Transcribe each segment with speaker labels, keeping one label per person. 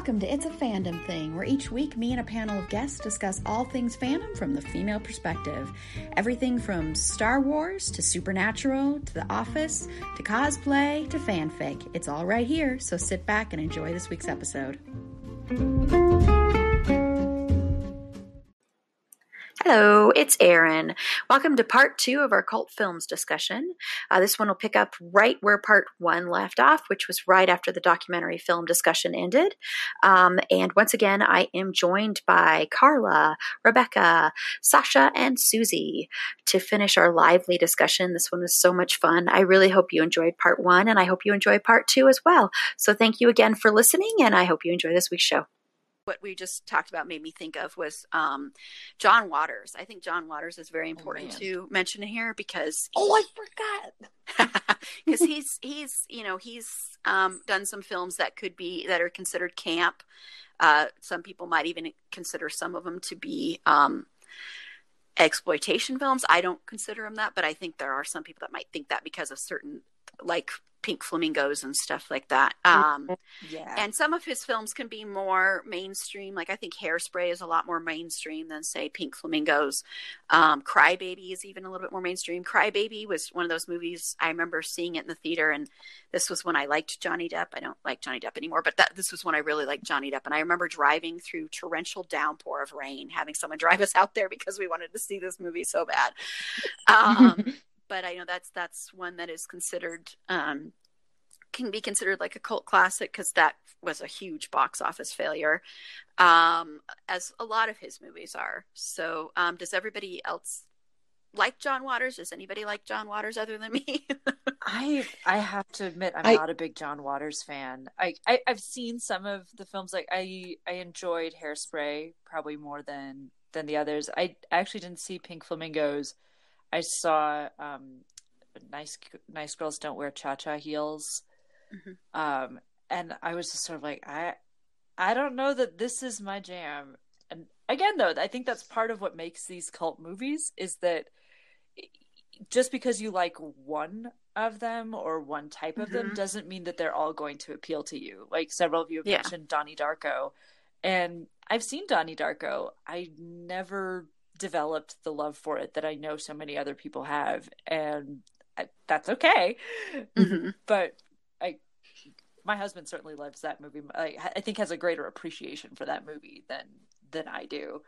Speaker 1: Welcome to It's a Fandom Thing, where each week me and a panel of guests discuss all things fandom from the female perspective. Everything from Star Wars to Supernatural to The Office to cosplay to fanfic. It's all right here, so sit back and enjoy this week's episode. Hello, it's Erin. Welcome to part two of our cult films discussion. Uh, this one will pick up right where part one left off, which was right after the documentary film discussion ended. Um, and once again, I am joined by Carla, Rebecca, Sasha, and Susi to finish our lively discussion. This one was so much fun. I really hope you enjoyed part one, and I hope you enjoy part two as well. So thank you again for listening, and I hope you enjoy this week's show what we just talked about made me think of was um, John Waters. I think John Waters is very oh, important oh, to mention here because
Speaker 2: oh, I forgot
Speaker 1: because he's he's you know he's um, done some films that could be that are considered camp. Uh, some people might even consider some of them to be um, exploitation films. I don't consider them that, but I think there are some people that might think that because of certain like pink flamingos and stuff like that. Um, yeah. And some of his films can be more mainstream. Like I think Hairspray is a lot more mainstream than say Pink Flamingos. Um, Crybaby is even a little bit more mainstream. Crybaby was one of those movies I remember seeing it in the theater, and this was when I liked Johnny Depp. I don't like Johnny Depp anymore, but that this was when I really liked Johnny Depp. And I remember driving through torrential downpour of rain, having someone drive us out there because we wanted to see this movie so bad. Um, but I know that's that's one that is considered um, can be considered like a cult classic because that was a huge box office failure, um, as a lot of his movies are. So, um, does everybody else like John Waters? Does anybody like John Waters other than me?
Speaker 2: I I have to admit I'm I, not a big John Waters fan. I, I have seen some of the films. Like I I enjoyed Hairspray probably more than than the others. I actually didn't see Pink Flamingos I saw um, nice nice girls don't wear cha cha heels, mm-hmm. um, and I was just sort of like I I don't know that this is my jam. And again, though, I think that's part of what makes these cult movies is that just because you like one of them or one type of mm-hmm. them doesn't mean that they're all going to appeal to you. Like several of you have yeah. mentioned Donnie Darko, and I've seen Donnie Darko. I never developed the love for it that I know so many other people have, and I, that's okay. Mm-hmm. But I, my husband certainly loves that movie. I, I, think has a greater appreciation for that movie than than I do.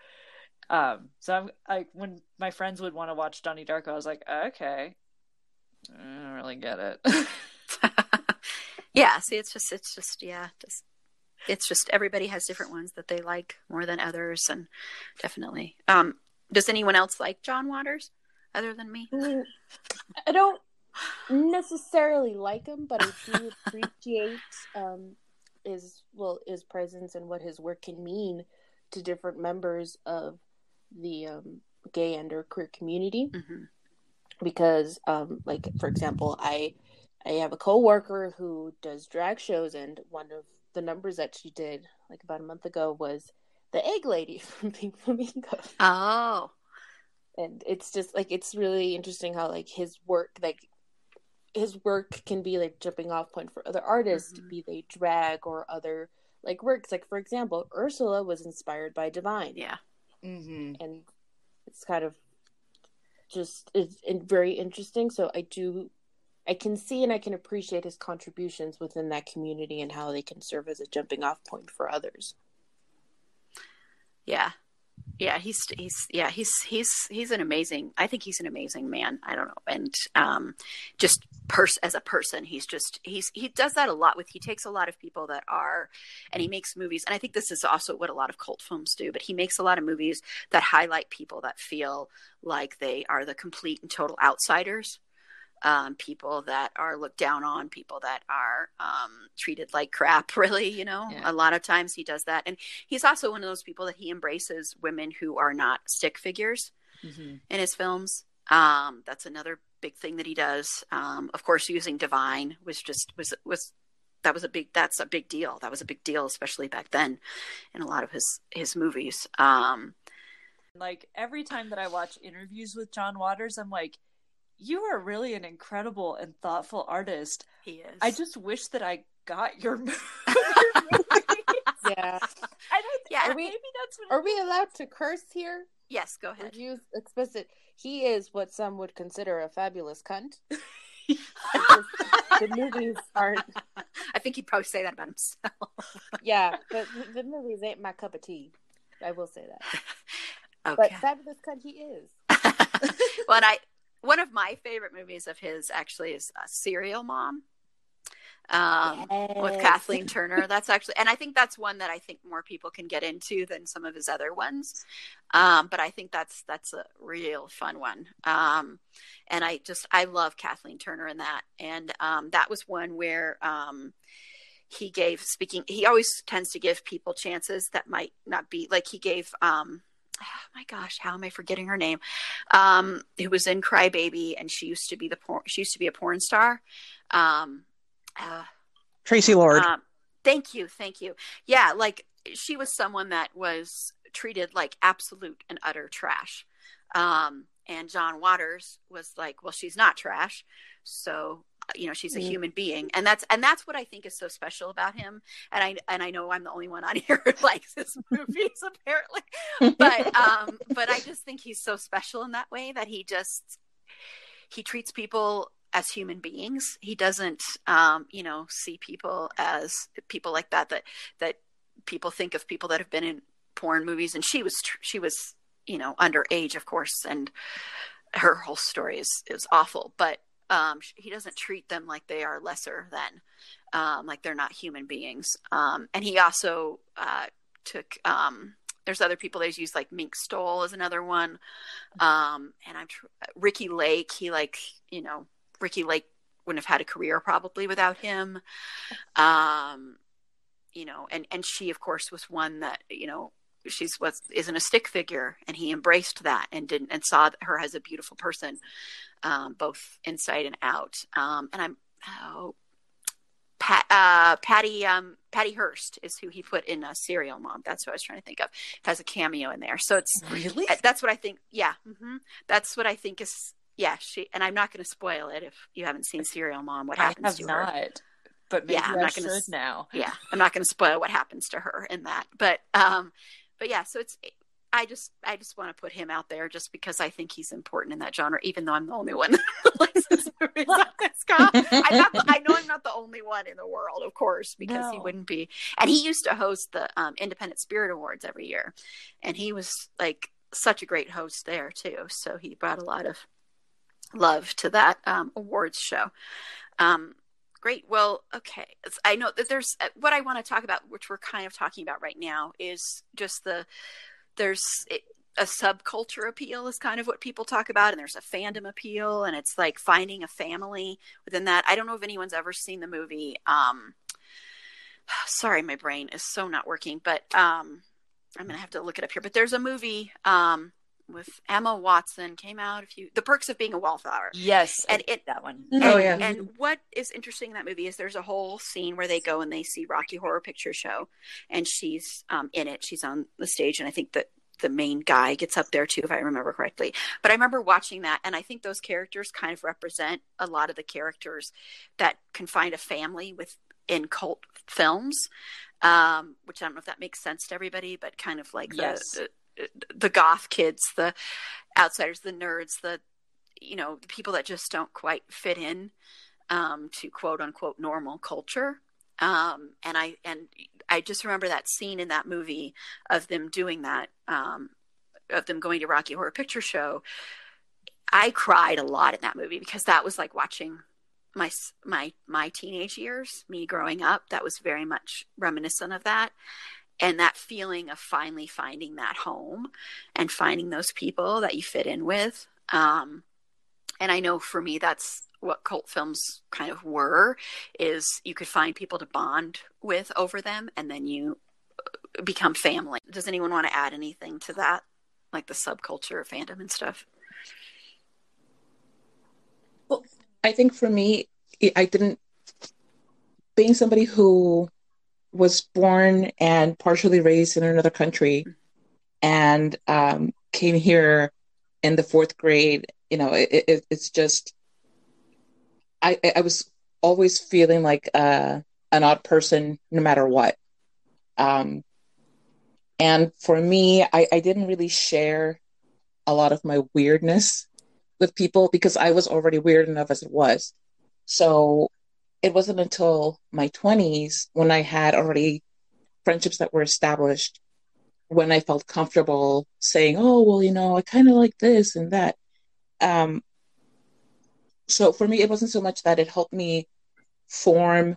Speaker 2: Um, so I'm I when my friends would want to watch Donnie Darko, I was like, okay, I don't really get it.
Speaker 1: yeah, see, it's just it's just yeah, just it's just everybody has different ones that they like more than others and definitely um does anyone else like John Waters other than me?
Speaker 3: I don't necessarily like him, but I do appreciate um, his well his presence and what his work can mean to different members of the um, gay and or queer community. Mm-hmm. Because, um, like for example, I I have a coworker who does drag shows, and one of the numbers that she did like about a month ago was the egg lady from Pink Flamingo.
Speaker 1: Oh.
Speaker 3: And it's just like it's really interesting how like his work like his work can be like jumping off point for other artists, mm-hmm. be they drag or other like works. Like for example, Ursula was inspired by Divine.
Speaker 1: Yeah.
Speaker 3: Mm-hmm. And it's kind of just it's very interesting. So I do I can see and I can appreciate his contributions within that community and how they can serve as a jumping off point for others.
Speaker 1: Yeah. yeah he's he's yeah he's he's he's an amazing i think he's an amazing man. I don't know. And um just pers- as a person he's just he's he does that a lot with he takes a lot of people that are and he makes movies and i think this is also what a lot of cult films do but he makes a lot of movies that highlight people that feel like they are the complete and total outsiders um, people that are looked down on, people that are um, treated like crap, really, you know, yeah. a lot of times he does that. And he's also one of those people that he embraces women who are not stick figures mm-hmm. in his films. Um, that's another big thing that he does. Um, of course, using Divine was just, was, was, that was a big, that's a big deal. That was a big deal, especially back then in a lot of his, his movies. Um,
Speaker 2: like every time that I watch interviews with John Waters, I'm like, you are really an incredible and thoughtful artist.
Speaker 1: He is.
Speaker 2: I just wish that I got your,
Speaker 3: your yeah.
Speaker 2: I don't.
Speaker 1: Yeah.
Speaker 2: Are we, maybe that's what.
Speaker 3: Are we allowed to curse here?
Speaker 1: Yes. Go ahead.
Speaker 3: Use explicit. He is what some would consider a fabulous cunt. the movies aren't.
Speaker 1: I think he'd probably say that about himself.
Speaker 3: yeah, but the movies ain't my cup of tea. I will say that.
Speaker 1: Okay.
Speaker 3: But fabulous cunt he is.
Speaker 1: well, and I one of my favorite movies of his actually is uh, Serial Mom um, yes. with Kathleen Turner. That's actually, and I think that's one that I think more people can get into than some of his other ones. Um, but I think that's that's a real fun one. Um, and I just I love Kathleen Turner in that, and um, that was one where um, he gave speaking. He always tends to give people chances that might not be like he gave. Um, oh my gosh, how am I forgetting her name? Um, who was in Crybaby, and she used to be the porn, she used to be a porn star. Um, uh,
Speaker 4: Traci Lord.
Speaker 1: Um, thank you, thank you. Yeah, like she was someone that was treated like absolute and utter trash. Um, and John Waters was like, well, she's not trash, so you know she's a mm. human being. And that's and that's what i think is so special about him. And i and i know i'm the only one on here who likes his movies apparently. But um but i just think he's so special in that way that he just he treats people as human beings. He doesn't um you know see people as people like that that that people think of people that have been in porn movies. And she was she was you know underage of course. And her whole story is is awful. But um, he doesn't treat them like they are lesser than, um, like they're not human beings. Um, and he also uh, took. Um, there's other people that used, like Mink Stole is another one, um, and I'm tr- Ricki Lake. He like you know Ricki Lake wouldn't have had a career probably without him. Um, you know, and and she of course was one that you know she's what isn't a stick figure and he embraced that and didn't and saw her as a beautiful person um, both inside and out um, and i'm oh, Pat, uh, patty um, patty Hearst is who he put in a serial mom that's what i was trying to think of has a cameo in there so it's
Speaker 2: really
Speaker 1: that's what i think yeah mm-hmm. that's what i think is yeah she and i'm not going to spoil it if you haven't seen serial mom what happens
Speaker 2: I have
Speaker 1: to
Speaker 2: not.
Speaker 1: her
Speaker 2: but maybe
Speaker 1: yeah, I'm
Speaker 2: I
Speaker 1: not gonna,
Speaker 2: now.
Speaker 1: Yeah, I'm not going to spoil what happens to her in that, but um, but yeah, so it's I just I just want to put him out there just because I think he's important in that genre, even though I'm the only one that likes his movies on this I'm not the, I know I'm not the only one in the world, of course, because no. he wouldn't be. And he used to host the um, Independent Spirit Awards every year, and he was like such a great host there too. So he brought a lot of love to that um, awards show. Um, Great. Well, okay. I know that there's uh, what I want to talk about, which we're kind of talking about right now, is just the there's a subculture appeal is kind of what people talk about, and there's a fandom appeal, and it's like finding a family within that. I don't know if anyone's ever seen the movie. Um, sorry, my brain is so not working, but um, I'm gonna have to look it up here. But there's a movie. Um, with Emma Watson came out a few The Perks of Being a Wallflower.
Speaker 2: Yes.
Speaker 1: And it
Speaker 2: that one.
Speaker 1: And, oh yeah. And what is interesting in that movie is there's a whole scene where they go and they see Rocky Horror Picture Show and she's um, in it. She's on the stage and I think that the main guy gets up there too if I remember correctly. But I remember watching that and I think those characters kind of represent a lot of the characters that can find a family with in cult films. Um, which I don't know if that makes sense to everybody, but kind of like the,
Speaker 2: yes.
Speaker 1: the the goth kids, the outsiders, the nerds, the you know the people that just don't quite fit in um, to quote unquote normal culture. Um, and I and I just remember that scene in that movie of them doing that. Um, of them going to Rocky Horror Picture Show, I cried a lot in that movie because that was like watching my my my teenage years, me growing up. That was very much reminiscent of that, and that feeling of finally finding that home and finding those people that you fit in with. Um, and I know for me, that's what cult films kind of were: is you could find people to bond with over them, and then you uh, become family. Does anyone want to add anything to that, like the subculture of fandom and stuff?
Speaker 4: Well, I think for me, I didn't, being somebody who was born and partially raised in another country and um, came here in the fourth grade, you know, it, it, it's just, I, I was always feeling like uh, an odd person no matter what. Um, and for me, I, I didn't really share a lot of my weirdness with people because I was already weird enough as it was. So it wasn't until my 20s when I had already friendships that were established when I felt comfortable saying, oh, well, you know, I kind of like this and that. Um, so for me, it wasn't so much that it helped me form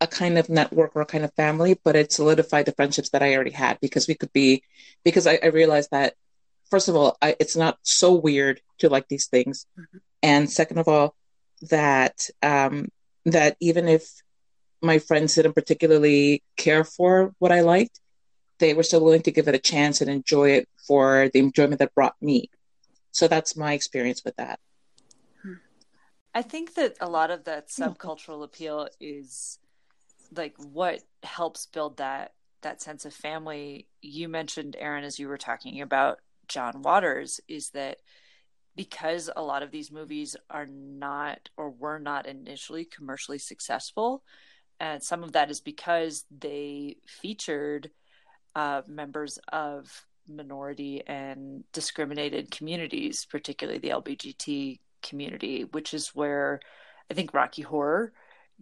Speaker 4: a kind of network or a kind of family, but it solidified the friendships that I already had because we could be, because I, I realized that first of all, I, it's not so weird to like these things, mm-hmm. and second of all, that um, that even if my friends didn't particularly care for what I liked, they were still willing to give it a chance and enjoy it for the enjoyment that brought me. So that's my experience with that.
Speaker 2: Hmm. I think that a lot of that subcultural appeal is like what helps build that that sense of family. You mentioned Erin as you were talking about John Waters is that because a lot of these movies are not or were not initially commercially successful, and some of that is because they featured uh, members of minority and discriminated communities, particularly the LGBT community, which is where I think Rocky Horror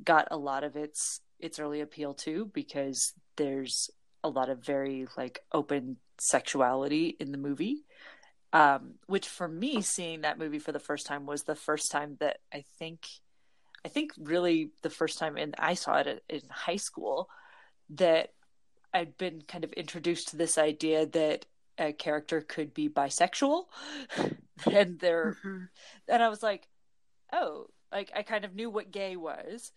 Speaker 2: got a lot of its its early appeal too, because there's a lot of very like open sexuality in the movie. Um, which for me, seeing that movie for the first time was the first time that I think, I think really the first time, and I saw it in high school, that I'd been kind of introduced to this idea that a character could be bisexual, and there, mm-hmm. and I was like, oh, like I kind of knew what gay was,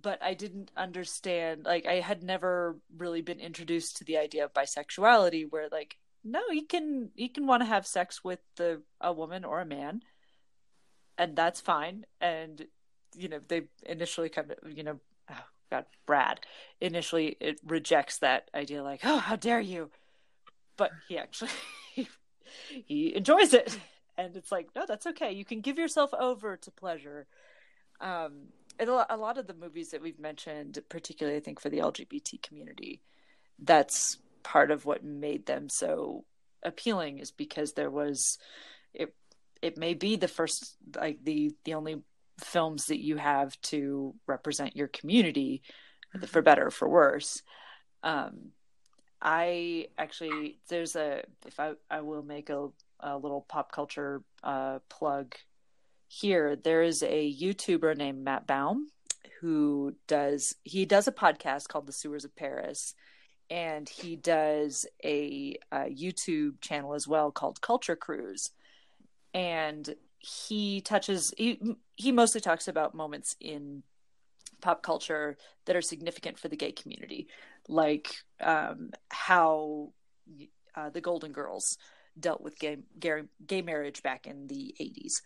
Speaker 2: but I didn't understand. Like I had never really been introduced to the idea of bisexuality, where like no, you can you can want to have sex with the a woman or a man, and that's fine. And you know they initially of you know oh God Brad initially it rejects that idea like oh how dare you, but he actually he enjoys it and it's like no that's okay you can give yourself over to pleasure um and a lot of the movies that we've mentioned particularly i think for the lgbt community that's part of what made them so appealing is because there was it it may be the first like the the only films that you have to represent your community mm-hmm. for better or for worse. Um i actually there's a if i i will make a, a little pop culture uh plug here. There is a youtuber named matt Baume who does he does a podcast called the sewers of paris and he does a, a, YouTube channel as well called Culture Cruise, and he touches he he mostly talks about moments in pop culture that are significant for the gay community, like um, how uh, the Golden Girls dealt with gay, gay gay marriage back in the eighties.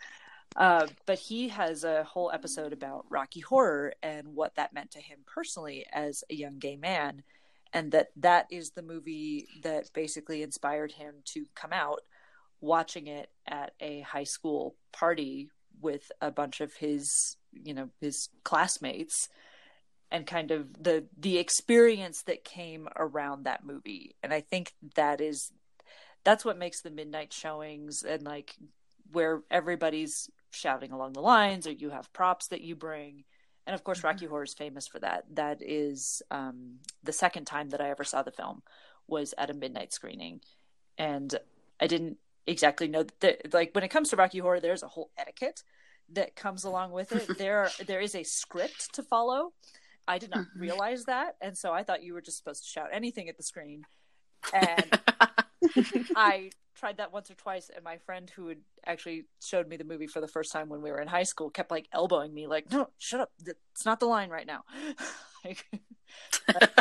Speaker 2: Uh, but he has a whole episode about Rocky Horror and what that meant to him personally as a young gay man and that that is the movie that basically inspired him to come out watching it at a high school party with a bunch of his you know his classmates and kind of the the experience that came around that movie. And i think that is that's what makes the midnight showings and like where everybody's shouting along the lines or you have props that you bring and of course, Rocky mm-hmm. Horror is famous for that. That is um, the second time that I ever saw the film was at a midnight screening, and I didn't exactly know that like when it comes to Rocky Horror, there's a whole etiquette that comes along with it. there there is a script to follow. I did not mm-hmm. realize that, and so I thought you were just supposed to shout anything at the screen. And I tried that once or twice, and my friend who had actually showed me the movie for the first time when we were in high school kept like elbowing me, like, "No, shut up! It's not the line right now." like,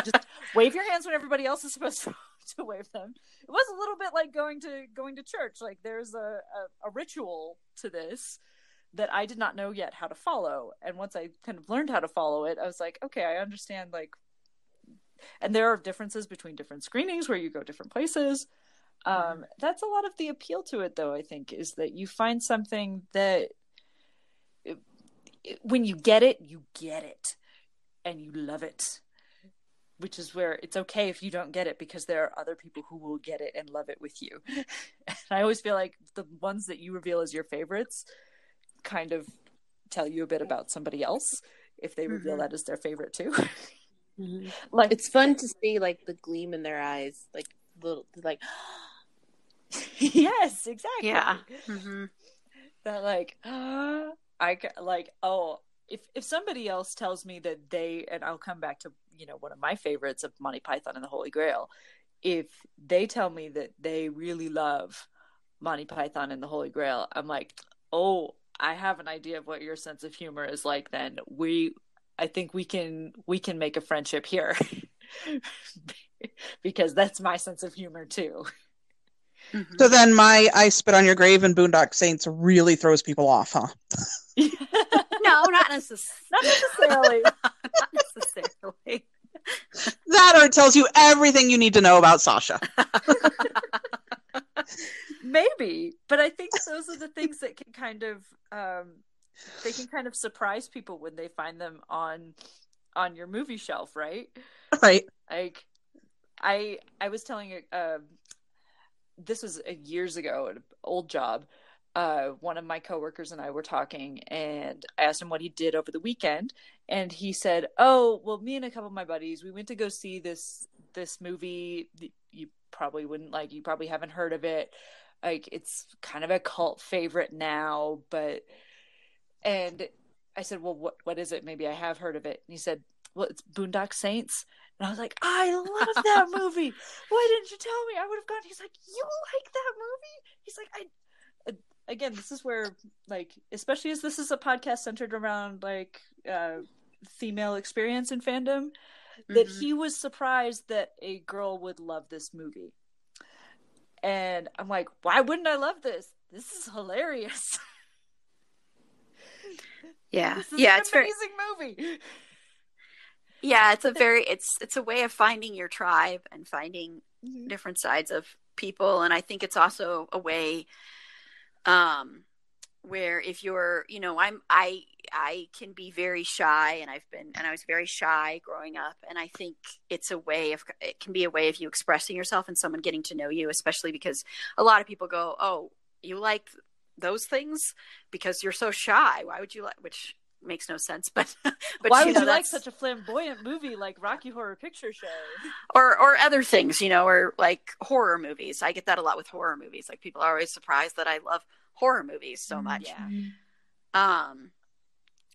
Speaker 2: just wave your hands when everybody else is supposed to, to wave them. It was a little bit like going to going to church. Like, there's a, a, a ritual to this that I did not know yet how to follow. And once I kind of learned how to follow it, I was like, okay, I understand. Like, and there are differences between different screenings where you go different places. Um, mm-hmm. that's a lot of the appeal to it, though. I think is that you find something that when you get it, you get it, and you love it. Which is where it's okay if you don't get it because there are other people who will get it and love it with you. and I always feel like the ones that you reveal as your favorites kind of tell you a bit about somebody else if they reveal mm-hmm. that as their favorite too.
Speaker 3: mm-hmm. Like it's fun to see like the gleam in their eyes, like little like.
Speaker 2: yes, exactly.
Speaker 1: Yeah. Mm-hmm.
Speaker 2: That like, uh, I like oh if if somebody else tells me that they and I'll come back to you know one of my favorites of Monty Python and the Holy Grail, if they tell me that they really love Monty Python and the Holy Grail, I'm like, oh, I have an idea of what your sense of humor is like then we I think we can we can make a friendship here. because that's my sense of humor too.
Speaker 5: Mm-hmm. So then my I spit on your grave and Boondock Saints really throws people off, huh?
Speaker 1: no, not, necess-
Speaker 2: not necessarily.
Speaker 1: not necessarily.
Speaker 5: That or it tells you everything you need to know about Sasha.
Speaker 2: maybe but i think those are the things that can kind of um they can kind of surprise people when they find them on on your movie shelf right
Speaker 5: right
Speaker 2: like i i was telling uh, this was uh, years ago at an old job uh, one of my coworkers and I were talking, and I asked him what he did over the weekend, and he said, "Oh, well, me and a couple of my buddies, we went to go see this this movie. You probably wouldn't like. You probably haven't heard of it like it's kind of a cult favorite now but and i said well what what is it maybe i have heard of it and he said well it's boondock saints and i was like i love that movie why didn't you tell me i would have gone he's like you like that movie he's like i again this is where like especially as this is a podcast centered around like uh female experience in fandom that mm-hmm. he was surprised that a girl would love this movie and I'm like, why wouldn't I love this? This is hilarious.
Speaker 1: Yeah,
Speaker 2: yeah,
Speaker 1: it's an
Speaker 2: amazing very... movie.
Speaker 1: Yeah, it's a very it's it's a way of finding your tribe and finding mm-hmm. different sides of people, and I think it's also a way um where if you're you know i'm i i can be very shy and i've been and i was very shy growing up. And i think it's a way of it can be a way of you expressing yourself and someone getting to know you especially because a lot of people go oh you like those things because you're so shy. Why would you like which makes no sense but but
Speaker 2: why
Speaker 1: you
Speaker 2: would
Speaker 1: know,
Speaker 2: you like such a flamboyant movie like rocky horror picture show
Speaker 1: or or other things you know or like horror movies i get that a lot with horror movies like people are always surprised that i love horror movies so much.
Speaker 2: Yeah.
Speaker 1: Um,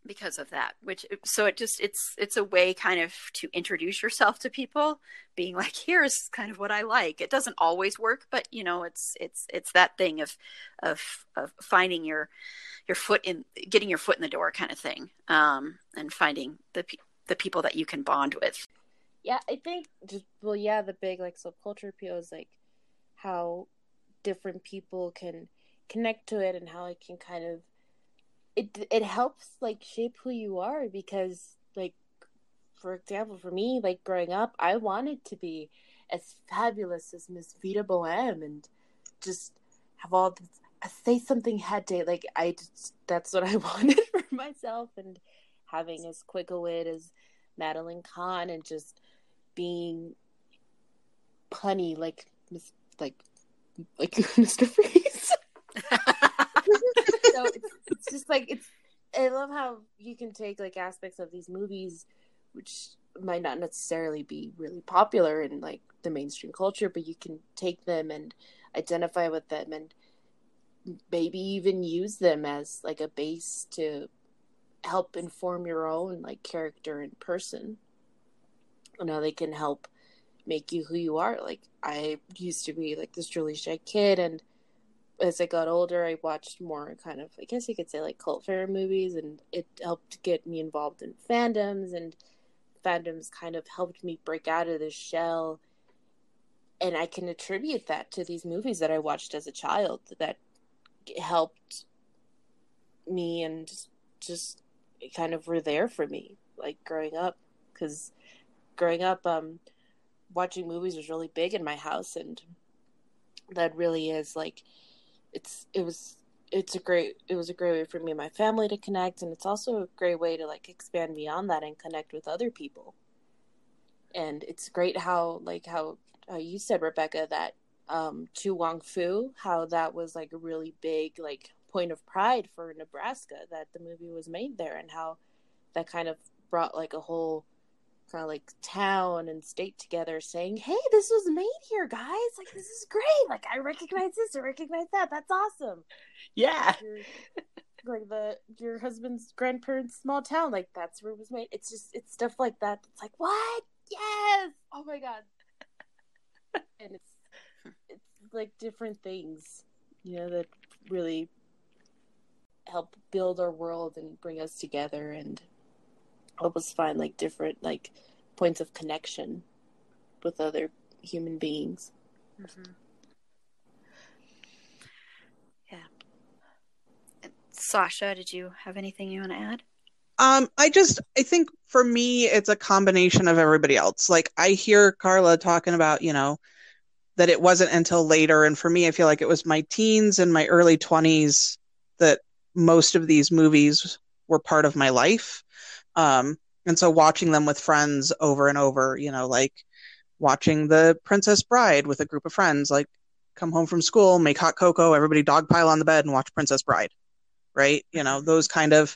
Speaker 1: because of that which so it just it's it's a way kind of to introduce yourself to people being like here's kind of what i like. It doesn't always work but you know it's it's it's that thing of of of finding your your foot in getting your foot in the door kind of thing um and finding the the people that you can bond with.
Speaker 3: Yeah i think just well yeah the big like subculture appeal is like how different people can connect to it and how it can kind of it it helps like shape who you are because like for example for me like growing up I wanted to be as fabulous as Miss Vita Boheme and just have all this say something head day like I just that's what I wanted for myself and having as quick a wit as Madeline Kahn and just being punny like Miss like like Mr. Freeze. it's, it's just like it's. I love how you can take like aspects of these movies, which might not necessarily be really popular in like the mainstream culture, but you can take them and identify with them and maybe even use them as like a base to help inform your own like character and person and how they can help make you who you are like i used to be like this really shy kid and as I got older, I watched more kind of, I guess you could say, like cult fare movies, and it helped get me involved in fandoms, and fandoms kind of helped me break out of this shell. And I can attribute that to these movies that I watched as a child that helped me and just, just kind of were there for me, like growing up. Because growing up, um, watching movies was really big in my house, and that really is like it's it was it's a great it was a great way for me and my family to connect and it's also a great way to like expand beyond that and connect with other people. And it's great how like how, you said rebecca that um to Wong Foo how that was like a really big like point of pride for nebraska that the movie was made there and how that kind of brought like a whole kind of like town and state together saying, Hey, this was made here, guys. Like, this is great. Like, I recognize this, I recognize that. That's awesome.
Speaker 1: Yeah.
Speaker 3: like the your husband's grandparents' small town, like that's where it was made. It's just it's stuff like that. It's like, what? Yes. Oh my god. and it's it's like different things, you know, that really help build our world and bring us together and help us find like different like points of connection with other human beings. Mm-hmm.
Speaker 1: Yeah. Sasha, did you have anything you want to add?
Speaker 5: Um, I just I think for me it's a combination of everybody else. Like I hear Carla talking about, you know, that it wasn't until later and for me I feel like it was my teens and my early 20s that most of these movies were part of my life. Um, and so watching them with friends over and over, you know, like watching the Princess Bride with a group of friends, like come home from school, make hot cocoa, everybody dogpile on the bed and watch Princess Bride, right? You know, those kind of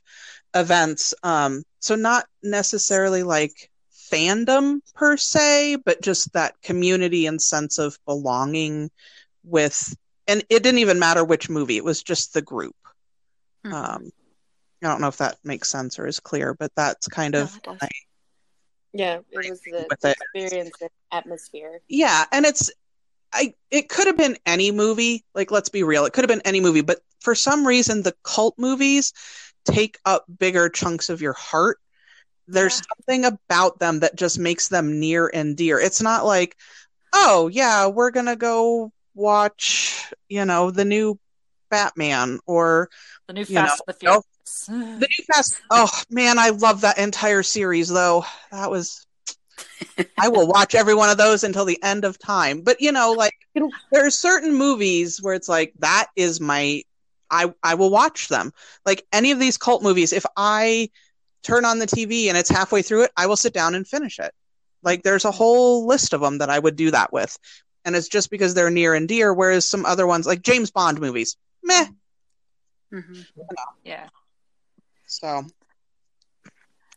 Speaker 5: events. Um, so not necessarily like fandom per se, but just that community and sense of belonging with, and it didn't even matter which movie, it was just the group. Mm-hmm. Um, I don't know if that makes sense or is clear, but that's kind of
Speaker 3: no, my, yeah, it was the, the experience and atmosphere.
Speaker 5: Yeah, and it's I it could have been any movie. Like let's be real, it could have been any movie, but for some reason the cult movies take up bigger chunks of your heart. There's yeah. something about them that just makes them near and dear. It's not like, oh yeah, we're gonna go watch, you know, the new Batman or
Speaker 2: the new Fast know, the
Speaker 5: new Fast. Oh man, I love that entire series though. That was. I will watch every one of those until the end of time. But you know, like there are certain movies where it's like that is my. I I will watch them. Like any of these cult movies, if I turn on the TV and it's halfway through it, I will sit down and finish it. Like there's a whole list of them that I would do that with. And it's just because they're near and dear. Whereas some other ones, like James Bond movies, meh.
Speaker 1: Mm-hmm. Yeah.
Speaker 5: So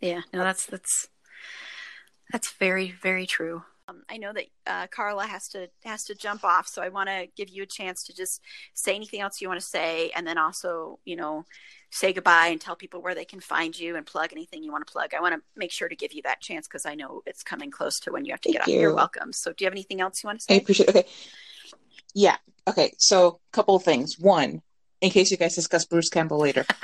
Speaker 1: yeah, no, that's that's that's very very true. Um, I know that uh, Carla has to has to jump off, so I want to give you a chance to just say anything else you want to say, and then also you know say goodbye and tell people where they can find you and plug anything you want to plug. I want to make sure to give you that chance because I know it's coming close to when you have to Thank get you. off. You're welcome. So, do you have anything else you want to say?
Speaker 4: I appreciate. It. Okay. Yeah. Okay. So, a couple of things. One, in case you guys discuss Bruce Campbell later.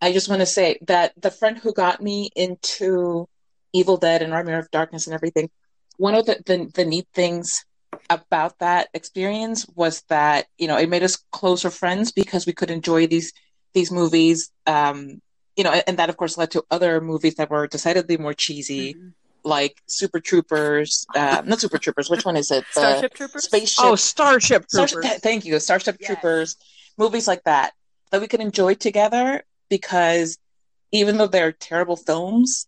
Speaker 4: I just want to say that the friend who got me into Evil Dead and Army of Darkness and everything, one of the, the, the neat things about that experience was that you know it made us closer friends because we could enjoy these these movies um you know and that of course led to other movies that were decidedly more cheesy mm-hmm. like super troopers uh, not super troopers which one is it
Speaker 1: the starship troopers
Speaker 5: spaceship oh starship troopers
Speaker 4: starship, thank you starship yes. troopers movies like that that we could enjoy together because even though they're terrible films,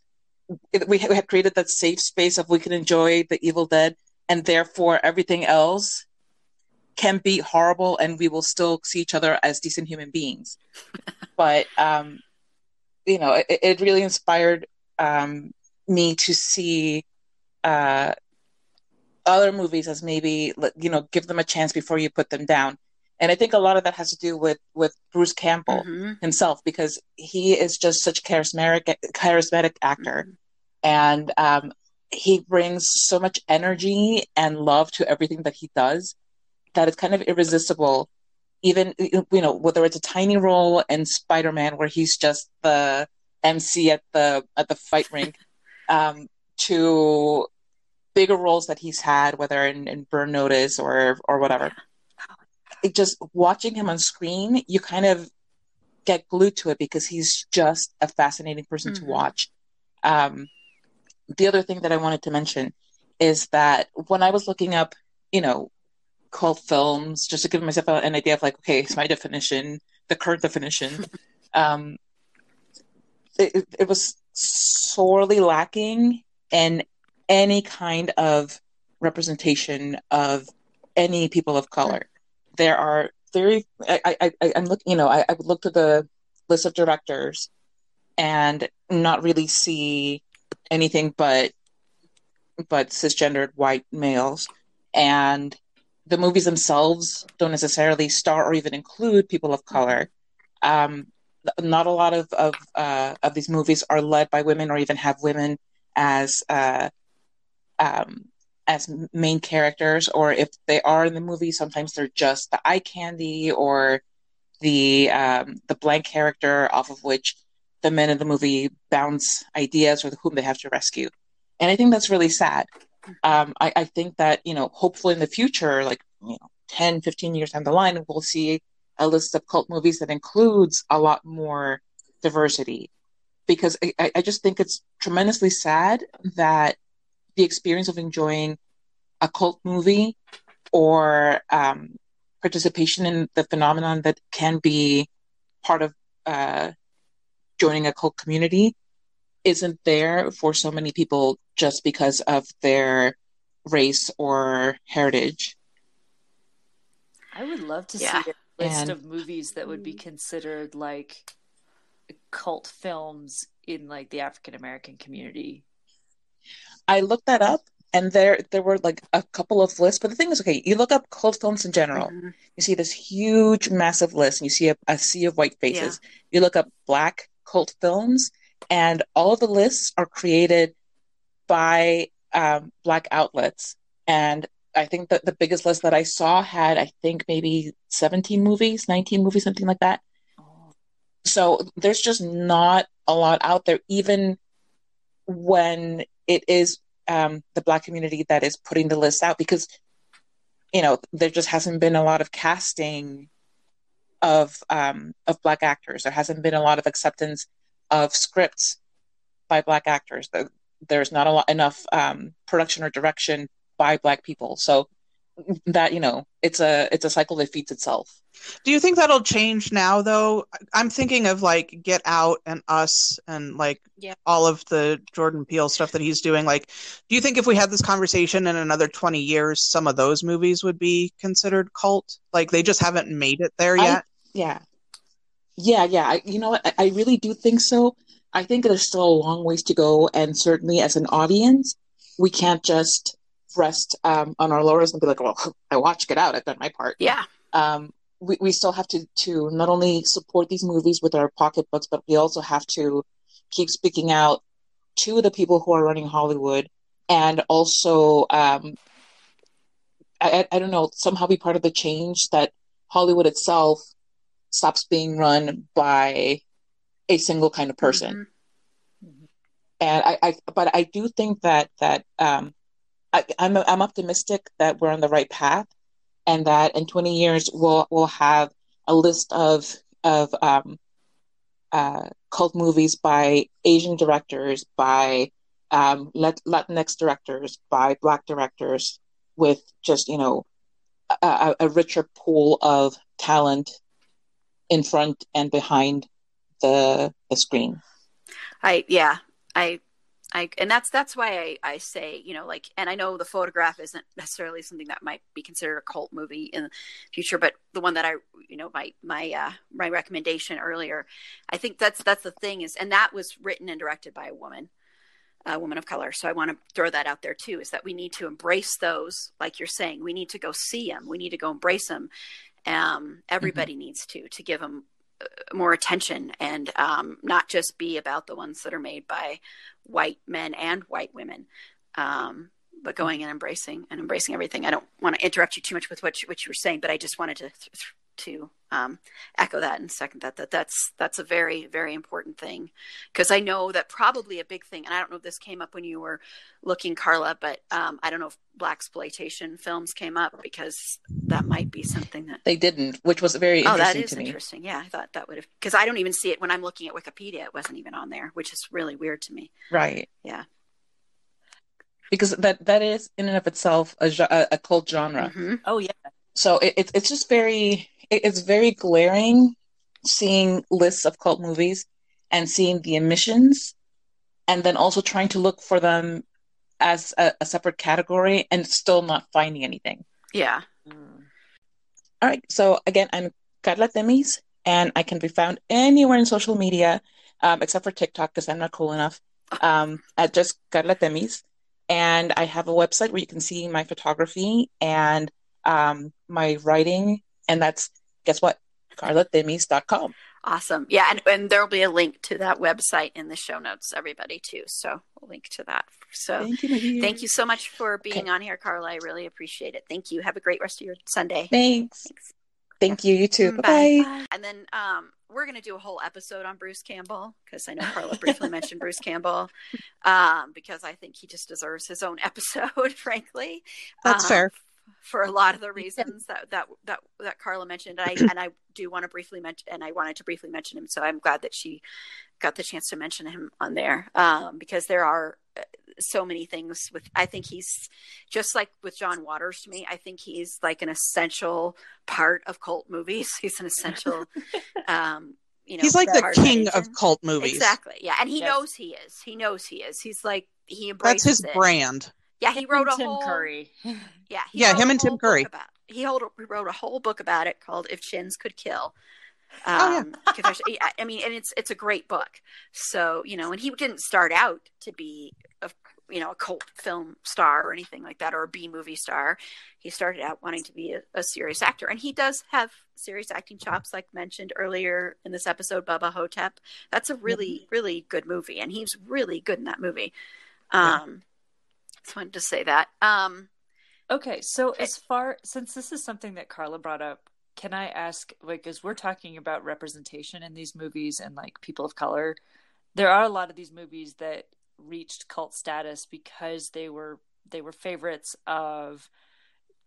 Speaker 4: we have created that safe space of we can enjoy The Evil Dead, and therefore everything else can be horrible, and we will still see each other as decent human beings. but um, you know, it, it really inspired um, me to see uh, other movies as maybe you know give them a chance before you put them down and i think a lot of that has to do with with bruce campbell mm-hmm. himself because he is just such a charismatic charismatic actor mm-hmm. and um, he brings so much energy and love to everything that he does that it's kind of irresistible even you know whether it's a tiny role in spider-man where he's just the mc at the at the fight rink um, to bigger roles that he's had, whether in, in Burn Notice or or whatever. It just watching him on screen, you kind of get glued to it because he's just a fascinating person mm-hmm. to watch. Um, the other thing that I wanted to mention is that when I was looking up, you know, cult films, just to give myself an idea of like, okay, it's my definition, the current definition. um, it, it was sorely lacking in any kind of representation of any people of color. There are very, I, I, I, am looking, you know, I, I would look to the list of directors and not really see anything but but cisgendered white males. And the movies themselves don't necessarily star or even include people of color. Um, not a lot of of, uh, of these movies are led by women or even have women as uh, um, as main characters, or if they are in the movie, sometimes they're just the eye candy or the um, the blank character off of which the men in the movie bounce ideas or whom they have to rescue. And I think that's really sad. Um, I, I, think that, you know, hopefully in the future, like, you know, 10, 15 years down the line, we'll see a list of cult movies that includes a lot more diversity. Because I, I just think it's tremendously sad that the experience of enjoying a cult movie or um, participation in the phenomenon that can be part of uh, joining a cult community isn't there for so many people just because of their race or heritage.
Speaker 2: I would love to yeah. see a list and, of movies that would be considered like cult films in like the African American community.
Speaker 4: I looked that up and there there were like a couple of lists but the thing is okay you look up cult films in general mm-hmm. you see this huge massive list and you see a, a sea of white faces yeah. you look up black cult films and all of the lists are created by um, black outlets and i think that the biggest list that i saw had i think maybe 17 movies 19 movies something like that oh. so there's just not a lot out there even when it is um, the black community that is putting the list out because you know there just hasn't been a lot of casting of um, of black actors. There hasn't been a lot of acceptance of scripts by black actors. There's not a lot enough um, production or direction by black people. So that you know it's a it's a cycle that feeds itself.
Speaker 5: Do you think that'll change now though? I'm thinking of like get out and us and like yeah. all of the jordan peele stuff that he's doing. Like do you think if we had this conversation in another 20 years some of those movies would be considered cult? Like they just haven't made it there yet? I,
Speaker 4: yeah. Yeah yeah. I, you know what? I, I really do think so. I think there's still a long ways to go and certainly as an audience we can't just rest um, on our laurels and be like, well, I watched Get Out. I've done my part.
Speaker 1: Yeah.
Speaker 4: Um, we, we still have to, to not only support these movies with our pocketbooks, but we also have to keep speaking out to the people who are running Hollywood and also, um, I, I don't know, somehow be part of the change that Hollywood itself stops being run by a single kind of person. Mm-hmm. And I, I, but I do think that, that, um, I, am I'm, I'm optimistic that we're on the right path, and that in 20 years we'll we'll have a list of of um, uh, cult movies by Asian directors, by um, Latinx directors, by Black directors, with just you know a, a richer pool of talent in front and behind the the screen.
Speaker 1: I yeah I I, and that's that's why I, I say you know like and I know the photograph isn't necessarily something that might be considered a cult movie in the future but the one that I you know my my uh, my recommendation earlier I think that's that's the thing is and that was written and directed by a woman a woman of color. So I want to throw that out there too is that we need to embrace those, like you're saying, we need to go see them, we need to go embrace them. Um, everybody mm-hmm. needs to to give them uh, more attention and um, not just be about the ones that are made by white men and white women. Um, but going and embracing and embracing everything. I don't want to interrupt you too much with what you, what you were saying, but I just wanted to th- to um, echo that and second that that that's that's a very very important thing because I know that probably a big thing, and I don't know if this came up when you were looking, Carla, but um, I don't know if black exploitation films came up because that might be something that
Speaker 4: they didn't, which was very
Speaker 1: oh that is interesting. Yeah, I thought that would have because I don't even see it when I'm looking at Wikipedia. It wasn't even on there, which is really weird to me.
Speaker 4: Right.
Speaker 1: Yeah
Speaker 4: because that that is in and of itself a, a cult genre.
Speaker 1: Mm-hmm. Oh yeah.
Speaker 4: So it, it's just very it's very glaring seeing lists of cult movies and seeing the emissions, and then also trying to look for them as a, a separate category and still not finding anything.
Speaker 1: Yeah.
Speaker 4: Mm. All right. So again, I'm Carla Temis, and I can be found anywhere in social media um, except for TikTok because I'm not cool enough. Um, at just Carla Temis. And I have a website where you can see my photography and um, my writing. And that's, guess what? carlatemis.com.
Speaker 1: Awesome. Yeah. And, and there'll be a link to that website in the show notes, everybody, too. So we'll link to that. So thank you, thank you so much for being okay. on here, Carla. I really appreciate it. Thank you. Have a great rest of your Sunday.
Speaker 4: Thanks. Thanks. Thank you. You too. Mm, bye. Bye.
Speaker 1: And then um, we're going to do a whole episode on Bruce Campbell because I know Carla briefly mentioned Bruce Campbell um, because I think he just deserves his own episode, frankly.
Speaker 5: That's
Speaker 1: um,
Speaker 5: fair.
Speaker 1: For a lot of the reasons that that that, that Carla mentioned, and I and I do want to briefly mention, and I wanted to briefly mention him, so I'm glad that she got the chance to mention him on there um, because there are uh, so many things with i think he's just like with john waters to me i think he's like an essential part of cult movies. He's an essential um you know
Speaker 5: he's like the king of cult movies.
Speaker 1: Exactly yeah and he yes. knows he is. He knows he is. He's like he embraces
Speaker 5: that's his
Speaker 1: it.
Speaker 5: brand
Speaker 1: yeah he wrote a
Speaker 2: tim
Speaker 1: whole
Speaker 2: curry
Speaker 1: yeah
Speaker 5: yeah him and tim curry
Speaker 1: about, he, hold, he wrote a whole book about it called if chins could kill um, oh, yeah. I mean, and it's it's a great book. So you know, and he didn't start out to be a you know a cult film star or anything like that, or a B movie star. He started out wanting to be a, a serious actor, and he does have serious acting chops, like mentioned earlier in this episode. Bubba Ho-Tep. That's a really mm-hmm. really good movie, and he's really good in that movie. Um, yeah. Just wanted to say that. Um,
Speaker 2: okay, so as far since this is something that Carla brought up can I ask, like, as we're talking about representation in these movies and like people of color, there are a lot of these movies that reached cult status because they were they were favorites of,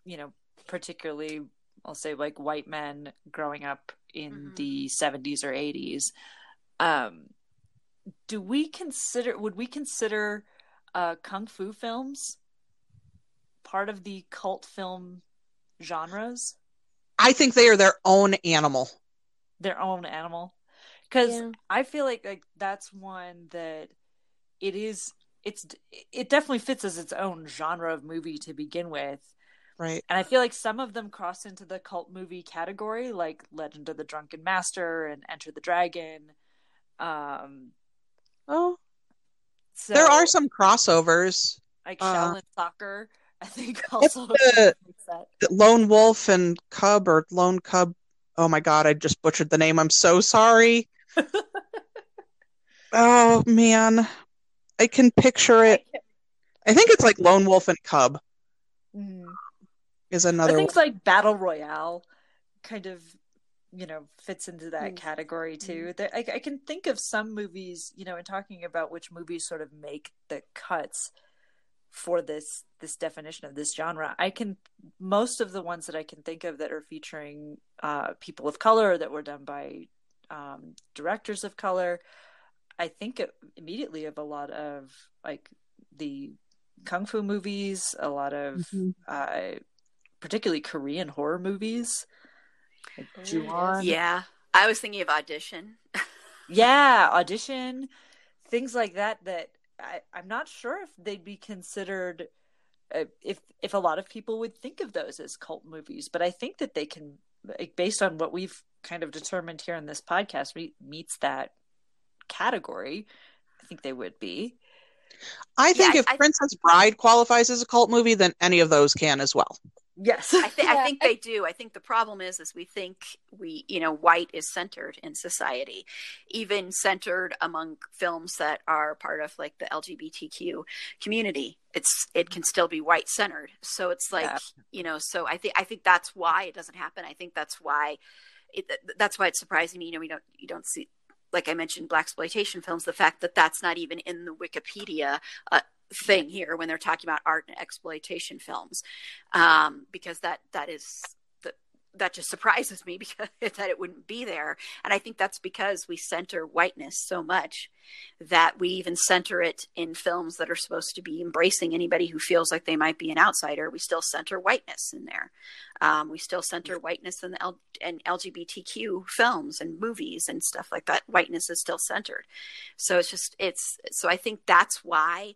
Speaker 2: you know, particularly I'll say like white men growing up in mm-hmm. the 70s or 80s. Um, do we consider would we consider uh, kung fu films part of the cult film genres?
Speaker 5: I think they are their own animal.
Speaker 2: Their own animal. Because yeah. I feel like like that's one that it is it's it definitely fits as its own genre of movie to begin with.
Speaker 5: Right.
Speaker 2: And I feel like some of them cross into the cult movie category, like Legend of the Drunken Master and Enter the Dragon. Um
Speaker 5: Oh. So, there are some crossovers.
Speaker 2: Like uh, Shaolin Soccer. I think also
Speaker 5: the, the Lone Wolf and Cub or Lone Cub. Oh my god, I just butchered the name. I'm so sorry. oh man, I can picture it. I think it's like Lone Wolf and Cub. Mm. Is another.
Speaker 2: Things like Battle Royale, kind of, you know, fits into that mm. category too. Mm. I, I can think of some movies, you know, in talking about which movies sort of make the cuts for this this definition of this genre. I can most of the ones that I can think of that are featuring uh, people of color that were done by um, directors of color. I think immediately of a lot of like the kung fu movies, a lot of mm-hmm. uh, particularly Korean horror movies.
Speaker 1: Like oh, Yeah, I was thinking of Audition.
Speaker 2: yeah, Audition, things like that. That I, I'm not sure if they'd be considered uh, if if a lot of people would think of those as cult movies, but I think that they can, like, based on what we've kind of determined here in this podcast, meets that category. I think they would be.
Speaker 5: I think
Speaker 1: Yeah,
Speaker 5: if
Speaker 1: I- I-
Speaker 5: Princess Bride qualifies as a cult movie, then any of those can as well.
Speaker 2: Yes.
Speaker 1: I, th- I think they do. I think the problem is, is we think we, you know, white is centered in society, even centered among films that are part of like the LGBTQ community. It's it can still be white centered. So it's like,
Speaker 2: Yeah.
Speaker 1: you know, so I think I think that's why it doesn't happen. I think that's why it, that's why it's surprising me. You know, we don't you don't see like I mentioned black exploitation films. The fact that that's not even in the Wikipedia. Uh, thing here when they're talking about art and exploitation films um, because that that is that just surprises me because that it wouldn't be there. And i think that's because we center whiteness so much that we even center it in films that are supposed to be embracing anybody who feels like they might be an outsider. We still center whiteness in there. Um, we still center whiteness in the L- and lgbtq films and movies and stuff like that. Whiteness is still centered. So it's just it's so i think that's why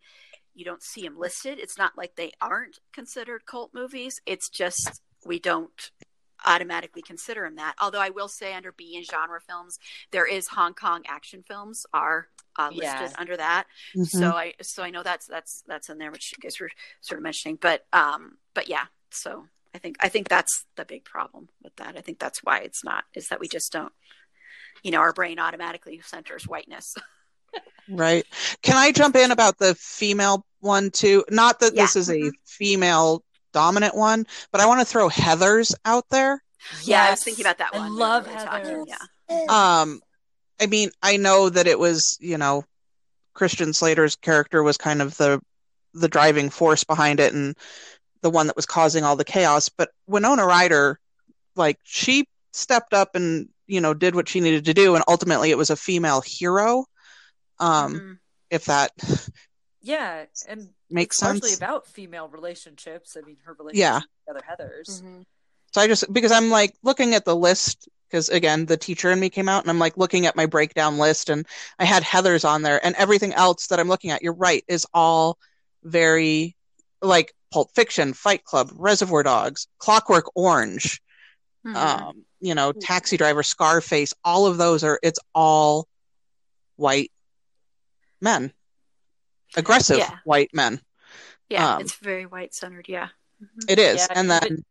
Speaker 1: you don't see them listed. It's not like they aren't considered cult movies. It's just we don't automatically consider them that. Although I will say, under B and genre films, there is Hong Kong action films are uh, listed
Speaker 2: Yeah.
Speaker 1: under that. So I so I know that's that's that's in there, which you guys were sort of mentioning. But um, but yeah, so I think I think that's the big problem with that. I think that's why it's not is that we just don't, you know, our brain automatically centers whiteness.
Speaker 5: Right. Can I jump in about the female one too? Not that this is a female dominant one, but I want to throw Heather's out there.
Speaker 1: Yeah, I was thinking about that
Speaker 2: I
Speaker 1: one.
Speaker 2: love
Speaker 1: when we were talking.
Speaker 2: Heathers.
Speaker 1: Yeah.
Speaker 5: Um, I mean, I know that it was, you know, Christian Slater's character was kind of the the driving force behind it and the one that was causing all the chaos. But Winona Ryder, like, she stepped up and you know did what she needed to do, and ultimately it was a female hero. Um,
Speaker 1: Mhm.
Speaker 5: if that
Speaker 2: Yeah, and
Speaker 5: makes
Speaker 2: it's largely
Speaker 5: sense.
Speaker 2: about female relationships. I mean, her relationship
Speaker 5: Yeah.
Speaker 2: with other Heather's.
Speaker 3: Mhm.
Speaker 5: So I just because I'm like looking at the list because again the teacher in me came out and I'm like looking at my breakdown list and I had Heather's on there and everything else that I'm looking at, you're right, is all very like Pulp Fiction, Fight Club, Reservoir Dogs, Clockwork Orange,
Speaker 1: Mhm.
Speaker 5: um, you know, Taxi Driver, Scarface, all of those are it's all white men. Aggressive
Speaker 1: Yeah.
Speaker 5: white men.
Speaker 1: yeah,
Speaker 5: um,
Speaker 1: it's very white centered. Yeah.
Speaker 5: It is.
Speaker 2: Yeah,
Speaker 5: and then
Speaker 2: even-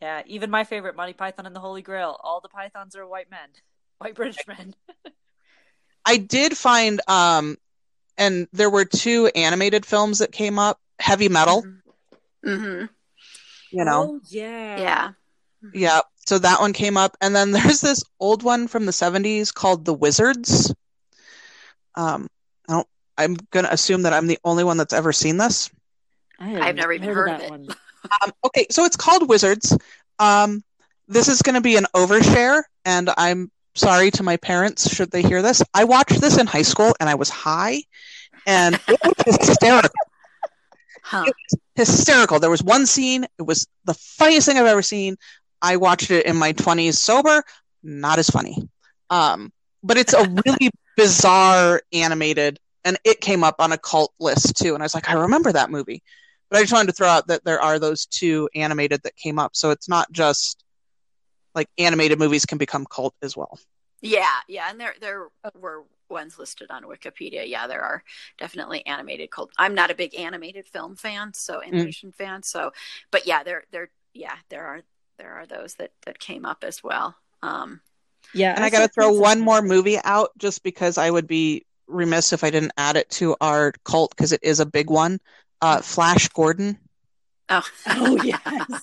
Speaker 2: Yeah, even my favorite, Monty Python and the Holy Grail. All the pythons are white men, white British men.
Speaker 5: I did find um and there were two animated films that came up, Heavy Metal,
Speaker 1: Mm-hmm.
Speaker 5: you know.
Speaker 2: Oh, yeah,
Speaker 1: Yeah.
Speaker 5: Yeah. So that one came up and then there's this old one from the 70s called The Wizards. Um I don't I'm going to assume that I'm the only one that's ever seen this.
Speaker 6: I haven't
Speaker 1: I've never even heard of
Speaker 6: that
Speaker 1: it.
Speaker 6: one.
Speaker 5: Um, okay, so it's called Wizards. Um, this is going to be an overshare, and I'm sorry to my parents should they hear this. I watched this in high school, and I was high, and it was hysterical.
Speaker 1: Huh.
Speaker 5: It was hysterical. There was one scene. It was the funniest thing I've ever seen. I watched it in my 20s sober. Not as funny. Um, but it's a really bizarre animated, and it came up on a cult list too. And I was like, I remember that movie. But I just wanted to throw out that there are those two animated that came up. So it's not just like animated movies can become cult as well.
Speaker 1: Yeah, yeah, and there there were ones listed on Wikipedia. Yeah, there are definitely animated cult. I'm not a big animated film fan, so animation fan. So, but yeah, there there yeah there are there are those that that came up as well. Um,
Speaker 6: Yeah,
Speaker 5: And I got to throw one more movie out just because I would be remiss if I didn't add it to our cult because it is a big one. Uh, Flash Gordon.
Speaker 1: oh,
Speaker 6: Oh yes.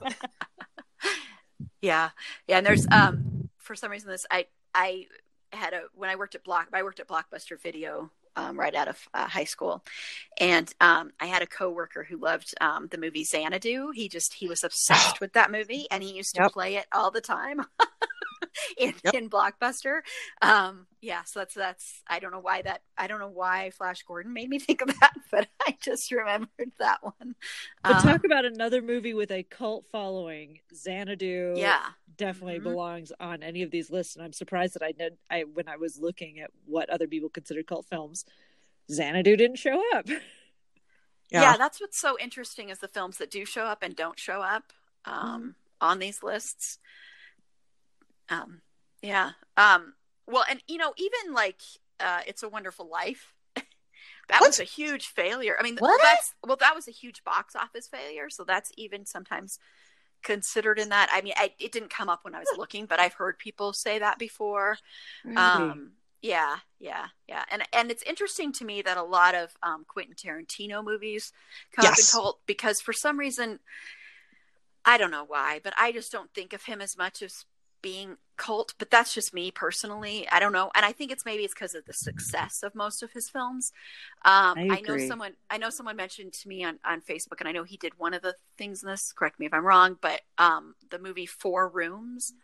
Speaker 1: yeah, yeah, and there's um for some reason this I I had a when I worked at Block I worked at Blockbuster Video um, right out of uh, high school, and um, I had a coworker who loved um, the movie Xanadu. He just he was obsessed with that movie, and he used to
Speaker 5: Yep.
Speaker 1: play it all the time in
Speaker 5: Yep.
Speaker 1: in Blockbuster. Um, yeah, so that's that's I don't know why that I don't know why Flash Gordon made me think of that, but I just remembered that one.
Speaker 6: But
Speaker 1: Uh,
Speaker 6: talk about another movie with a cult following. Xanadu
Speaker 1: yeah,
Speaker 6: definitely
Speaker 1: Mhm.
Speaker 6: belongs on any of these lists, and I'm surprised that I did. I when I was looking at what other people consider cult films, Xanadu didn't show up.
Speaker 1: yeah.
Speaker 5: Yeah.
Speaker 1: that's what's so interesting is the films that do show up and don't show up um, on these lists um, yeah um, well and you know even like uh, it's a wonderful life That
Speaker 5: What?
Speaker 1: was a huge failure. I mean,
Speaker 3: What?
Speaker 1: that's well, that was a huge box office failure. So that's even sometimes considered in that. I mean, I, it didn't come up when I was looking, but I've heard people say that before. Um, yeah, yeah, yeah, and and it's interesting to me that a lot of um, Quentin Tarantino movies come up in cult because for some reason, I don't know why, but I just don't think of him as much as being cult. But that's just me personally. I don't know, and I think it's maybe it's because of the success of most of his films. Um,
Speaker 6: I
Speaker 1: I, know someone I know someone mentioned to me on on Facebook, and I know he did one of the things in this. Correct me if I'm wrong, but um, the movie Four Rooms.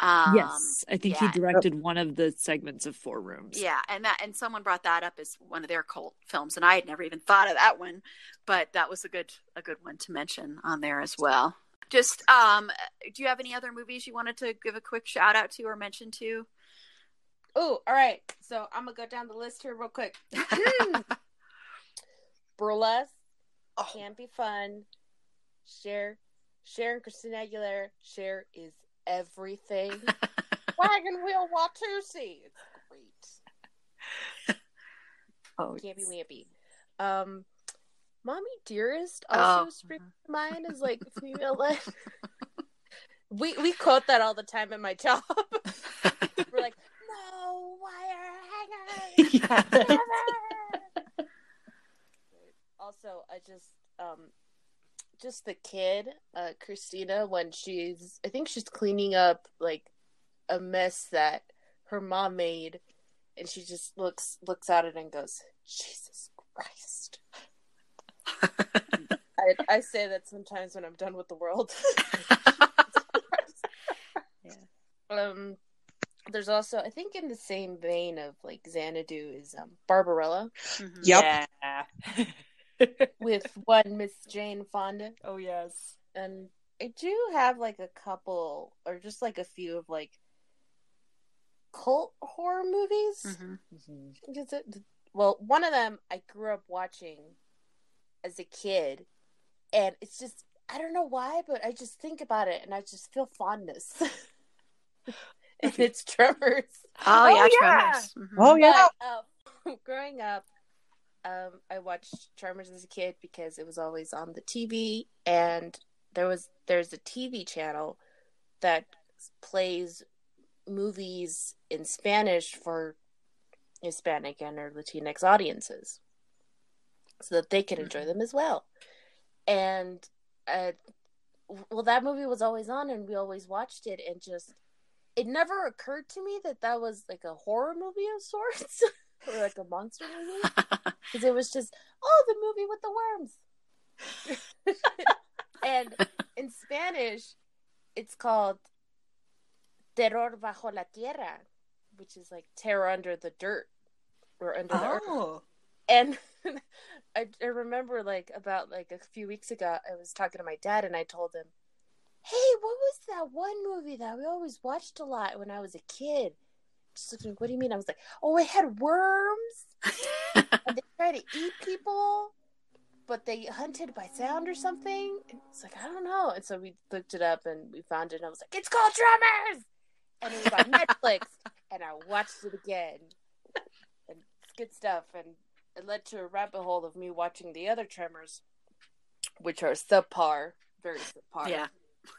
Speaker 1: Um,
Speaker 6: yes, I think
Speaker 1: yeah.
Speaker 6: he directed one of the segments of Four Rooms.
Speaker 1: yeah, and that and someone brought that up as one of their cult films, and I had never even thought of that one, but that was a good a good one to mention on there as well. Just um, do you have any other movies you wanted to give a quick shout out to or mention to?
Speaker 3: Oh, all right. So I'm gonna go down the list here real quick. Burlesque
Speaker 1: Oh,
Speaker 3: can be fun. Share, Cher and Christina Aguilera. Cher is everything. Wagon wheel Watusi. It's great.
Speaker 6: Oh,
Speaker 3: Campy Wampy. Um, Mommy Dearest also
Speaker 1: Oh,
Speaker 3: springs to mind as like female led. we we quote that all the time in my job. We're like, no wire hanger. also, I just um just the kid, uh Christina when she's I think she's cleaning up like a mess that her mom made and she just looks looks at it and goes, Jesus Christ. I, I say that sometimes when I'm done with the world.
Speaker 1: Yeah.
Speaker 3: Um, there's also I think in the same vein of like Xanadu is um, Barbarella
Speaker 1: Mhm.
Speaker 5: Yep.
Speaker 6: Yeah.
Speaker 3: with one Miss Jane Fonda,
Speaker 6: oh yes.
Speaker 3: and I do have like a couple or just like a few of like cult horror movies.
Speaker 1: Mhm.
Speaker 3: Is it- Well, one of them I grew up watching as a kid, and it's just I don't know why, but I just think about it and I just feel fondness. and it's Tremors.
Speaker 1: Oh, yeah,
Speaker 6: Oh, yeah.
Speaker 1: Tremors. Mhm.
Speaker 5: Oh yeah.
Speaker 3: But, uh, growing up, um, I watched Tremors as a kid because it was always on the TV, and there was there's a TV channel that plays movies in Spanish for Hispanic and or Latinx audiences, so that they can enjoy them as well. And uh, well, that movie was always on, and we always watched it, and just it never occurred to me that that was like a horror movie of sorts or like a monster movie because it was just oh the movie with the worms and in spanish it's called terror bajo la tierra which is like terror under the dirt or under the earth
Speaker 6: Oh.
Speaker 3: And I, I remember like about like a few weeks ago i was talking to my dad and i told him hey what was that one movie that we always watched a lot when i was a kid? Just looking what do you mean? I was like oh it had worms. And they try to eat people but they hunted by sound or something. And it's like i don't know. And so we looked it up and we found it and i was like it's called tremors and it was on netflix and i watched it again. And it's good stuff. And it led to a rabbit hole of me watching the other tremors which are subpar very subpar
Speaker 1: yeah.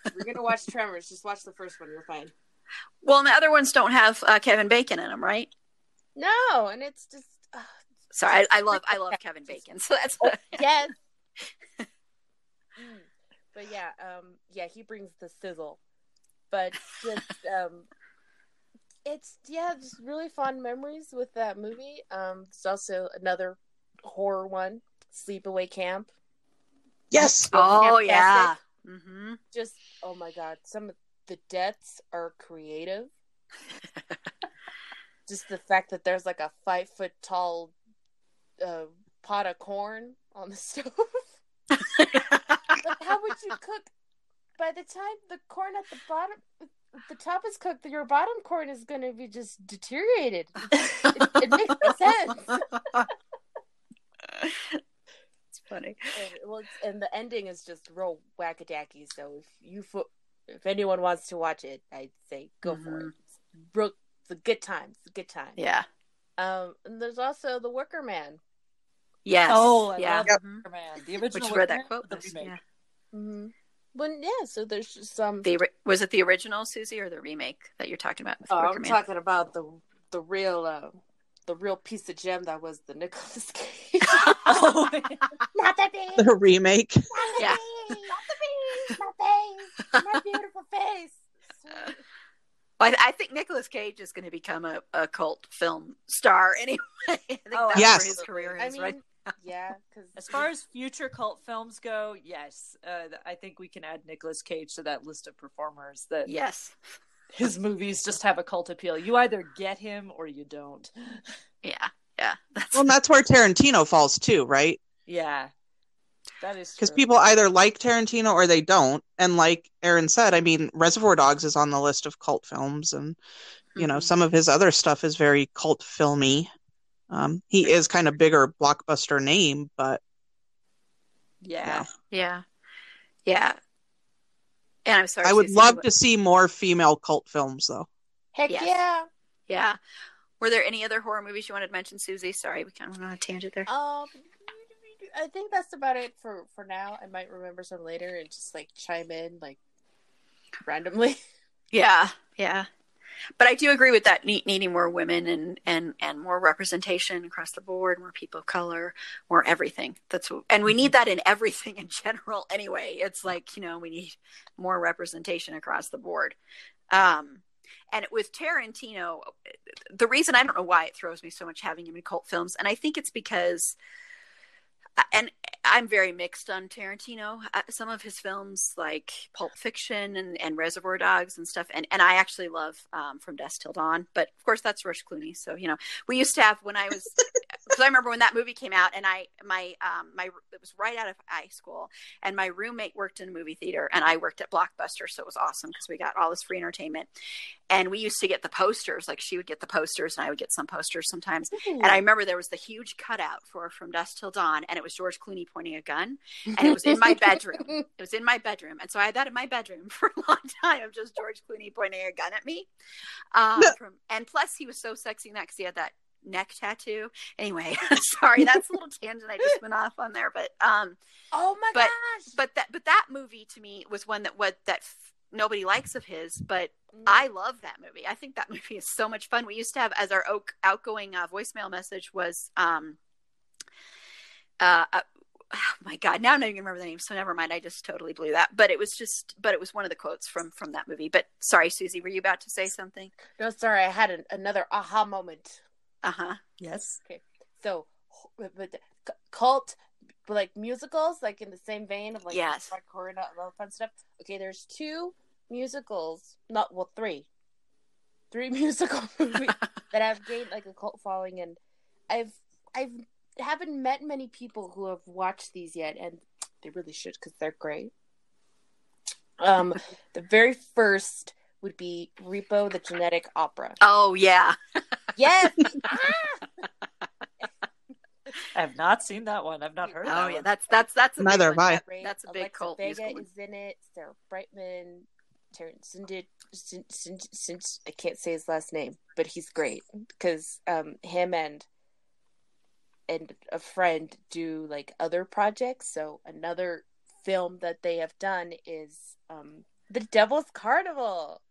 Speaker 3: you're gonna watch tremors just watch the first one you're fine
Speaker 1: Well, and the other ones don't have uh, Kevin Bacon in them, right?
Speaker 3: no and it's just uh,
Speaker 1: Sorry, I, I love I love Kevin Bacon, so that's
Speaker 3: Oh, yes. Mm. But yeah, um, yeah, he brings the sizzle. But just, um, it's yeah, just really fond memories with that movie. Um, it's also another horror one, Sleepaway Camp.
Speaker 5: Yes.
Speaker 1: oh
Speaker 3: Fantastic.
Speaker 1: yeah. hmm
Speaker 3: Just oh my god, some of the deaths are creative. just the fact that there's like a five foot tall uh, pot of corn on the stove. But how would you cook? By the time the corn at the bottom, the top is cooked, your bottom corn is going to be just deteriorated. It, it makes no sense.
Speaker 1: it's funny.
Speaker 3: And, well, it's, and the ending is just real wackadacky. So if you fo- if anyone wants to watch it, I'd say go for it. It's, real, it's a good time. It's a good time.
Speaker 1: Yeah.
Speaker 3: Um, and there's also the Wicker Man.
Speaker 1: Yes.
Speaker 6: Oh, I
Speaker 1: yeah.
Speaker 6: love
Speaker 5: Yep.
Speaker 1: Mhm.
Speaker 6: Superman. The original
Speaker 1: Which
Speaker 6: was
Speaker 1: where that quote
Speaker 6: the
Speaker 1: was. Yeah.
Speaker 3: Mm-hmm. When yeah, so there's just some.
Speaker 1: The was it the original Susi or the remake that you're talking about?
Speaker 3: Oh,
Speaker 1: Wicker
Speaker 3: I'm
Speaker 1: Man?
Speaker 3: talking about the the real uh, the real piece of gem that was the Nicolas Cage.
Speaker 6: Oh,
Speaker 3: not the face,
Speaker 5: The remake.
Speaker 3: not the
Speaker 1: Yeah.
Speaker 3: face, not the face, my face, my beautiful face. Sweet.
Speaker 1: Well, I, I think Nicolas Cage is going to become a, a cult film star anyway. I think
Speaker 6: Oh,
Speaker 1: that's
Speaker 5: Yes.
Speaker 1: where his career
Speaker 3: I
Speaker 1: is,
Speaker 3: mean,
Speaker 1: right?
Speaker 3: Yeah, because
Speaker 6: As far as future cult films go, yes, uh, I think we can add Nicolas Cage to that list of performers. That
Speaker 1: Yes.
Speaker 6: his movies just have a cult appeal. You either get him or you don't.
Speaker 1: Yeah. Yeah. That's
Speaker 5: Well, and that's where Tarantino falls too, right?
Speaker 6: Yeah, that is
Speaker 5: Because people either like Tarantino or they don't. And like Erin said, I mean, Reservoir Dogs is on the list of cult films, and you know,
Speaker 1: Mhm.
Speaker 5: some of his other stuff is very cult filmy. Um, he is kind of bigger blockbuster name, but
Speaker 6: yeah.
Speaker 1: Yeah. Yeah. And I'm sorry.
Speaker 5: I would
Speaker 1: Susi,
Speaker 5: love
Speaker 1: what-
Speaker 5: to see more female cult films, though.
Speaker 3: heck
Speaker 1: Yes.
Speaker 3: yeah.
Speaker 1: Yeah. Were there any other horror movies you wanted to mention, Susi? Sorry, we kind of went on a tangent there.
Speaker 3: Um, I think that's about it for for now. I might remember some later and just like chime in like randomly.
Speaker 1: Yeah, yeah. But I do agree with that need, needing more women and, and, and more representation across the board, more people of color, more everything. That's what, and we need that in everything in general anyway. It's like, you know, we need more representation across the board. Um, and with Tarantino, the reason I don't know why it throws me so much having him in cult films, and I think it's because, and I'm very mixed on Tarantino. Some of his films, like Pulp Fiction and, and Reservoir Dogs and stuff, and, and I actually love um, From Dusk Till Dawn. But of course, that's Rush Clooney. So you know, we used to have when I was because I remember when that movie came out, and I my um my it was right out of high school, and my roommate worked in a movie theater, and I worked at Blockbuster, so it was awesome because we got all this free entertainment, and we used to get the posters. Like she would get the posters, and I would get some posters sometimes. And I remember there was the huge cutout for From Dusk Till Dawn, and it was George Clooney pointing a gun, and it was in my bedroom. It was in my bedroom, and so I had that in my bedroom for a long time of just George Clooney pointing a gun at me. Um, from, and plus, he was so sexy in that because he had that neck tattoo. Anyway, sorry, that's a little tangent I just went off on there, but um,
Speaker 3: oh my
Speaker 1: But-
Speaker 3: gosh!
Speaker 1: but that but that movie to me was one that what that f- nobody likes of his, but
Speaker 3: Mm.
Speaker 1: I love that movie. I think that movie is so much fun. We used to have as our oak, outgoing uh, voicemail message was, um, uh, uh, oh my God, now I'm not even gonna remember the name, so never mind. I just totally blew that. But it was just, but it was one of the quotes from from that movie. But sorry, Susi, were you about to say something?
Speaker 3: no, sorry, I had an, another aha moment.
Speaker 1: Uh huh.
Speaker 6: Yes.
Speaker 3: Okay so, but but cult, but like musicals, like in the same vein of like
Speaker 1: Yes.
Speaker 3: hardcore and all that fun stuff. Okay, there's two musicals, not well, three, three musical movies that have gained like a cult following, and I've I've haven't met many people who have watched these yet, and they really should because they're great. Um, the very first would be Repo the Genetic Opera.
Speaker 1: Oh yeah.
Speaker 3: Yes.
Speaker 6: I have not seen that one. I've not heard of
Speaker 1: Oh
Speaker 6: that
Speaker 1: yeah.
Speaker 6: one.
Speaker 1: That's that's that's a big
Speaker 5: Neither
Speaker 1: one.
Speaker 5: have I.
Speaker 3: Great.
Speaker 1: That's a big
Speaker 3: Alexa
Speaker 1: cult
Speaker 3: Vega
Speaker 1: musical one.
Speaker 3: is in it. Sarah Brightman, Terrance I can't say his last name, but he's great because um, him and and a friend do like other projects. So another film that they have done is um, The Devil's Carnival.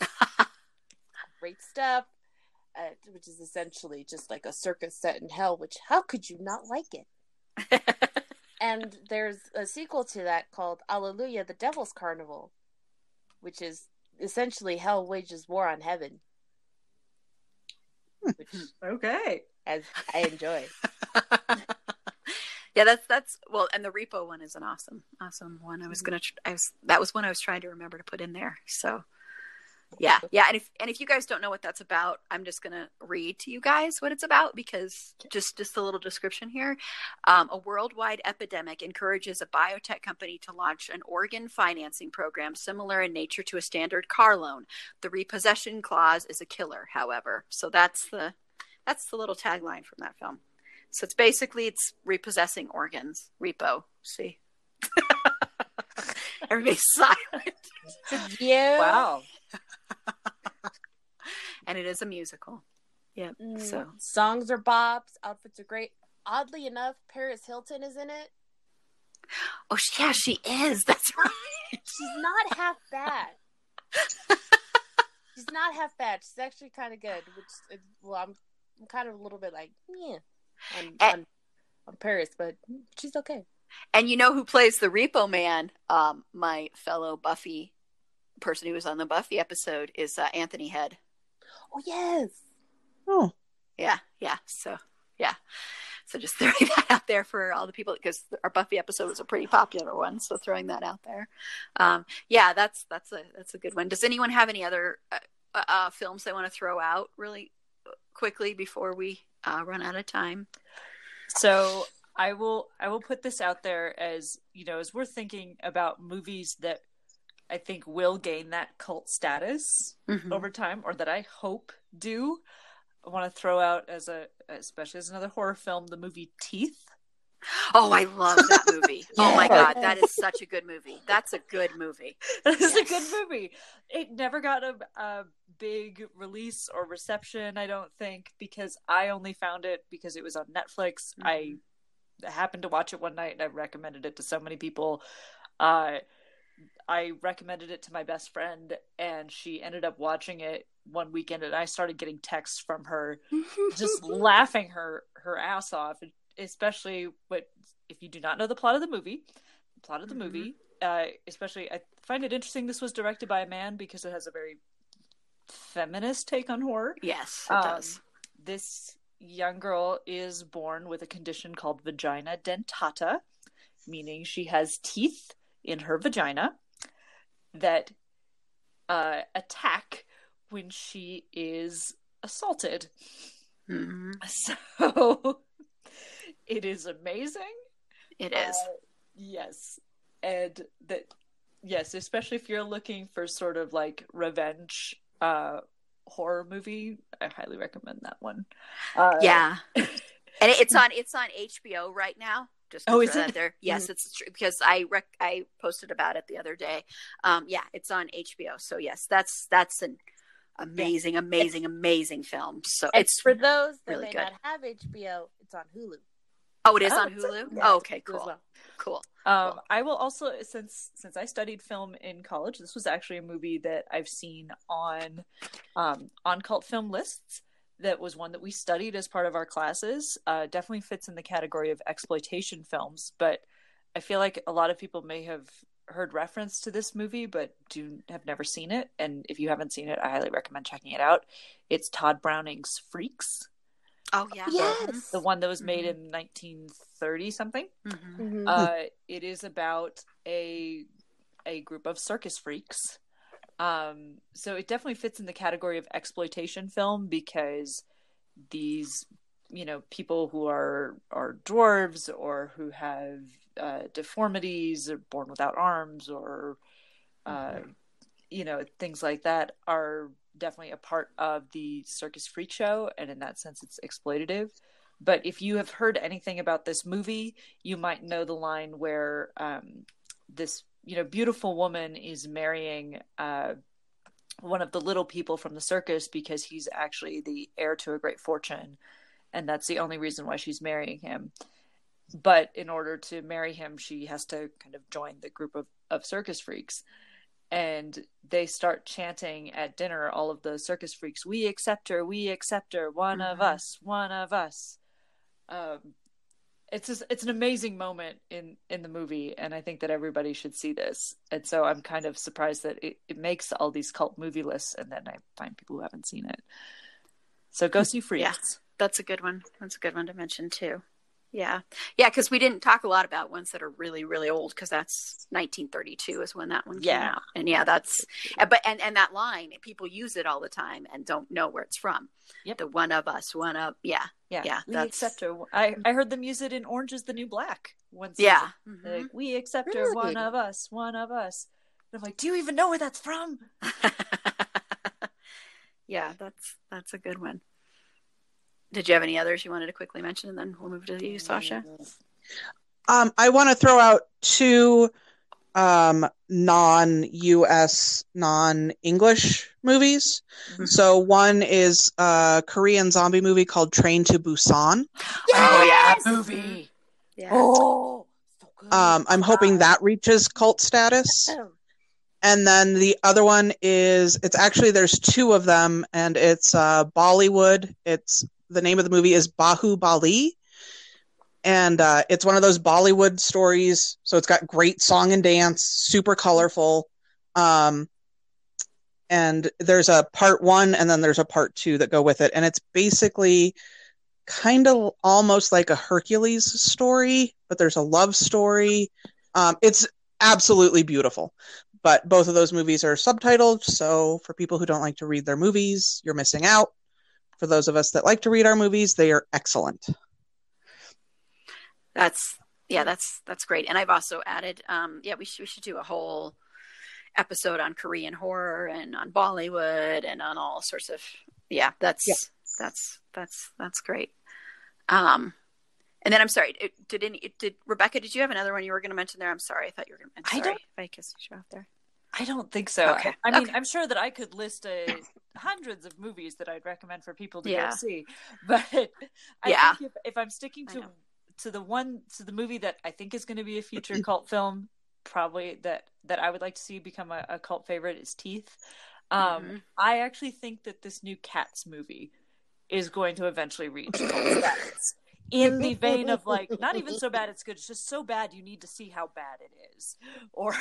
Speaker 3: great stuff. Uh, which is essentially just like a circus set in hell. Which how could you not like it? And there's a sequel to that called Alleluia, the Devil's Carnival, which is essentially Hell Wages War on Heaven. Which
Speaker 6: Okay.
Speaker 3: As I enjoy.
Speaker 1: yeah, that's that's well, and the repo one is an awesome, awesome one. I was gonna, I was that was one I was trying to remember to put in there. So, yeah, yeah, and if and if you guys don't know what that's about, I'm just gonna read to you guys what it's about because just just a little description here. Um, a worldwide epidemic encourages a biotech company to launch an organ financing program similar in nature to a standard car loan. The repossession clause is a killer, however. So that's the that's the little tagline from that film. So it's basically it's repossessing organs, repo. See, everybody's silent,
Speaker 3: Yeah.
Speaker 6: Wow.
Speaker 1: and it is a musical. Yep.
Speaker 3: Mm,
Speaker 1: So
Speaker 3: songs are bops, outfits are great. oddly enough, Paris Hilton is in it.
Speaker 1: Oh, yeah, she is. That's right.
Speaker 3: She's not half bad. She's not half bad. She's actually kind of good. Which, well, I'm, I'm kind of a little bit like, yeah, on, on, on Paris, but she's okay.
Speaker 1: And you know who plays the Repo Man? Um, my fellow Buffy person who was on the Buffy episode is uh, Anthony Head.
Speaker 3: Oh yes.
Speaker 5: Oh,
Speaker 1: Yeah, yeah. So yeah. So just throwing that out there for all the people because our Buffy episode was a pretty popular one. So throwing that out there. Um, yeah, that's that's a that's a good one. Does anyone have any other uh, uh, films they want to throw out really quickly before we uh, run out of time?
Speaker 2: So I will I will put this out there as you know as we're thinking about movies that I think will gain that cult status
Speaker 1: Mhm.
Speaker 2: over time, or that I hope do. I want to throw out as a especially as another horror film the movie Teeth.
Speaker 1: Oh, I love that movie. Oh my god, that is such a good movie. That's a good movie.
Speaker 2: It's a good movie. It never got a, a big release or reception, I don't think, because I only found it because it was on Netflix. I happened to watch it one night and I recommended it to so many people. Uh, I recommended it to my best friend and she ended up watching it one weekend and I started getting texts from her just laughing her her ass off especially what if you do not know the plot of the movie the plot of the
Speaker 1: Mhm.
Speaker 2: movie uh especially i find it interesting this was directed by a man because it has a very feminist take on horror
Speaker 1: Yes, it
Speaker 2: Um,
Speaker 1: does.
Speaker 2: this young girl is born with a condition called vagina dentata meaning she has teeth in her vagina that uh attack when she is assaulted
Speaker 1: Mhm.
Speaker 2: so it is amazing.
Speaker 1: It is.
Speaker 2: Uh, yes. And that yes, especially if you're looking for sort of like revenge uh horror movie, I highly recommend that one. Uh,
Speaker 1: yeah, and it's on it's on HBO right now. Just
Speaker 2: Oh, is it?
Speaker 1: there? Yes, it's true because I rec- I posted about it the other day. Um, yeah, it's on HBO. So yes, that's that's an amazing, amazing, amazing film. So it's
Speaker 3: for those that
Speaker 1: really
Speaker 3: may
Speaker 1: good.
Speaker 3: not have HBO, it's on Hulu.
Speaker 1: Oh, it is
Speaker 2: Oh,
Speaker 1: on Hulu.
Speaker 3: Yeah,
Speaker 1: oh, okay, cool,
Speaker 3: well.
Speaker 1: cool.
Speaker 2: Um, I will also since since I studied film in college, this was actually a movie that I've seen on um, on cult film lists. That was one that we studied as part of our classes. Uh, definitely fits in the category of exploitation films, but I feel like a lot of people may have heard reference to this movie, but do have never seen it. And if you haven't seen it, I highly recommend checking it out. It's Tod Browning's Freaks,
Speaker 1: Oh yeah,
Speaker 3: Yes.
Speaker 2: the one that was made in 1930 something.
Speaker 1: Mhm.
Speaker 3: Mhm.
Speaker 2: Uh, it is about a a group of circus freaks. Um, so it definitely fits in the category of exploitation film because these, you know, people who are are dwarves or who have uh, deformities or born without arms or, uh, you know, things like that are definitely a part of the circus freak show, and in that sense, it's exploitative. But if you have heard anything about this movie, you might know the line where um, this, you know, beautiful woman is marrying uh, one of the little people from the circus because he's actually the heir to a great fortune, and that's the only reason why she's marrying him. But in order to marry him, she has to kind of join the group of, of circus freaks and they start chanting at dinner all of the circus freaks we accept her we accept her one of
Speaker 1: Mhm.
Speaker 2: us one of us um it's just, it's an amazing moment in in the movie and i think that everybody should see this and so i'm kind of surprised that it, it makes all these cult movie lists and then i find people who haven't seen it so go see freaks Yes,
Speaker 1: That's a good one. That's a good one to mention too. Yeah, yeah, because we didn't talk a lot about ones that are really, really old. Because that's 1932 is when that one came
Speaker 2: Yeah.
Speaker 1: out, and yeah, that's but and and that line people use it all the time and don't know where it's from.
Speaker 2: Yep.
Speaker 1: The one of us, one of yeah,
Speaker 2: yeah
Speaker 1: Yeah,
Speaker 2: we
Speaker 1: that's-
Speaker 2: accept her i i heard them use it in orange is the new black once.
Speaker 1: yeah. Mhm.
Speaker 2: like, we accept her, one of us, one of us. And I'm like, do you even know where that's from?
Speaker 1: yeah, that's that's a good one. Did you have any others you wanted to quickly mention, and then we'll move to you, Sasha?
Speaker 5: Um, I want to throw out two um, non-US, non-English movies.
Speaker 1: Mm-hmm.
Speaker 5: So one is a Korean zombie movie called Train to Busan.
Speaker 1: Oh yeah.
Speaker 2: movie.
Speaker 1: Yeah.
Speaker 2: Oh, so.
Speaker 5: Um, I'm hoping that reaches cult status.
Speaker 3: Oh,
Speaker 5: And then the other one is it's actually there's two of them, and it's uh, Bollywood. It's the name of the movie is Baahubali, and uh, it's one of those Bollywood stories. So it's got great song and dance, super colorful. Um, and there's a part one, and then there's a part two that go with it, and it's basically kind of almost like a Hercules story, but there's a love story. Um, it's absolutely beautiful but both of those movies are subtitled so for people who don't like to read their movies you're missing out for those of us that like to read our movies they are excellent
Speaker 1: That's yeah, that's that's great. And I've also added, um, yeah, we should we should do a whole episode on Korean horror and on Bollywood and on all sorts of yeah. That's
Speaker 5: Yeah.
Speaker 1: that's that's that's great. Um, and then I'm sorry, it, did any it, did Rebecca? Did you have another one you were going to mention there? I'm sorry, I thought you were going to.
Speaker 2: I
Speaker 1: I'm sorry
Speaker 2: don't-
Speaker 1: if I kissed you off there.
Speaker 2: I don't think so.
Speaker 1: Okay,
Speaker 2: I mean,
Speaker 1: okay.
Speaker 2: I'm sure that I could list a, hundreds of movies that I'd recommend for people to
Speaker 1: Yeah.
Speaker 2: go see, but I
Speaker 1: Yeah.
Speaker 2: think if, if I'm sticking to to the one to the movie that I think is going to be a future cult film, probably that that I would like to see become a, a cult favorite is Teeth. Um,
Speaker 1: Mhm.
Speaker 2: I actually think that this new Cats movie is going to eventually reach cult status. In the vein of like, not even so bad it's good, it's just so bad you need to see how bad it is. Or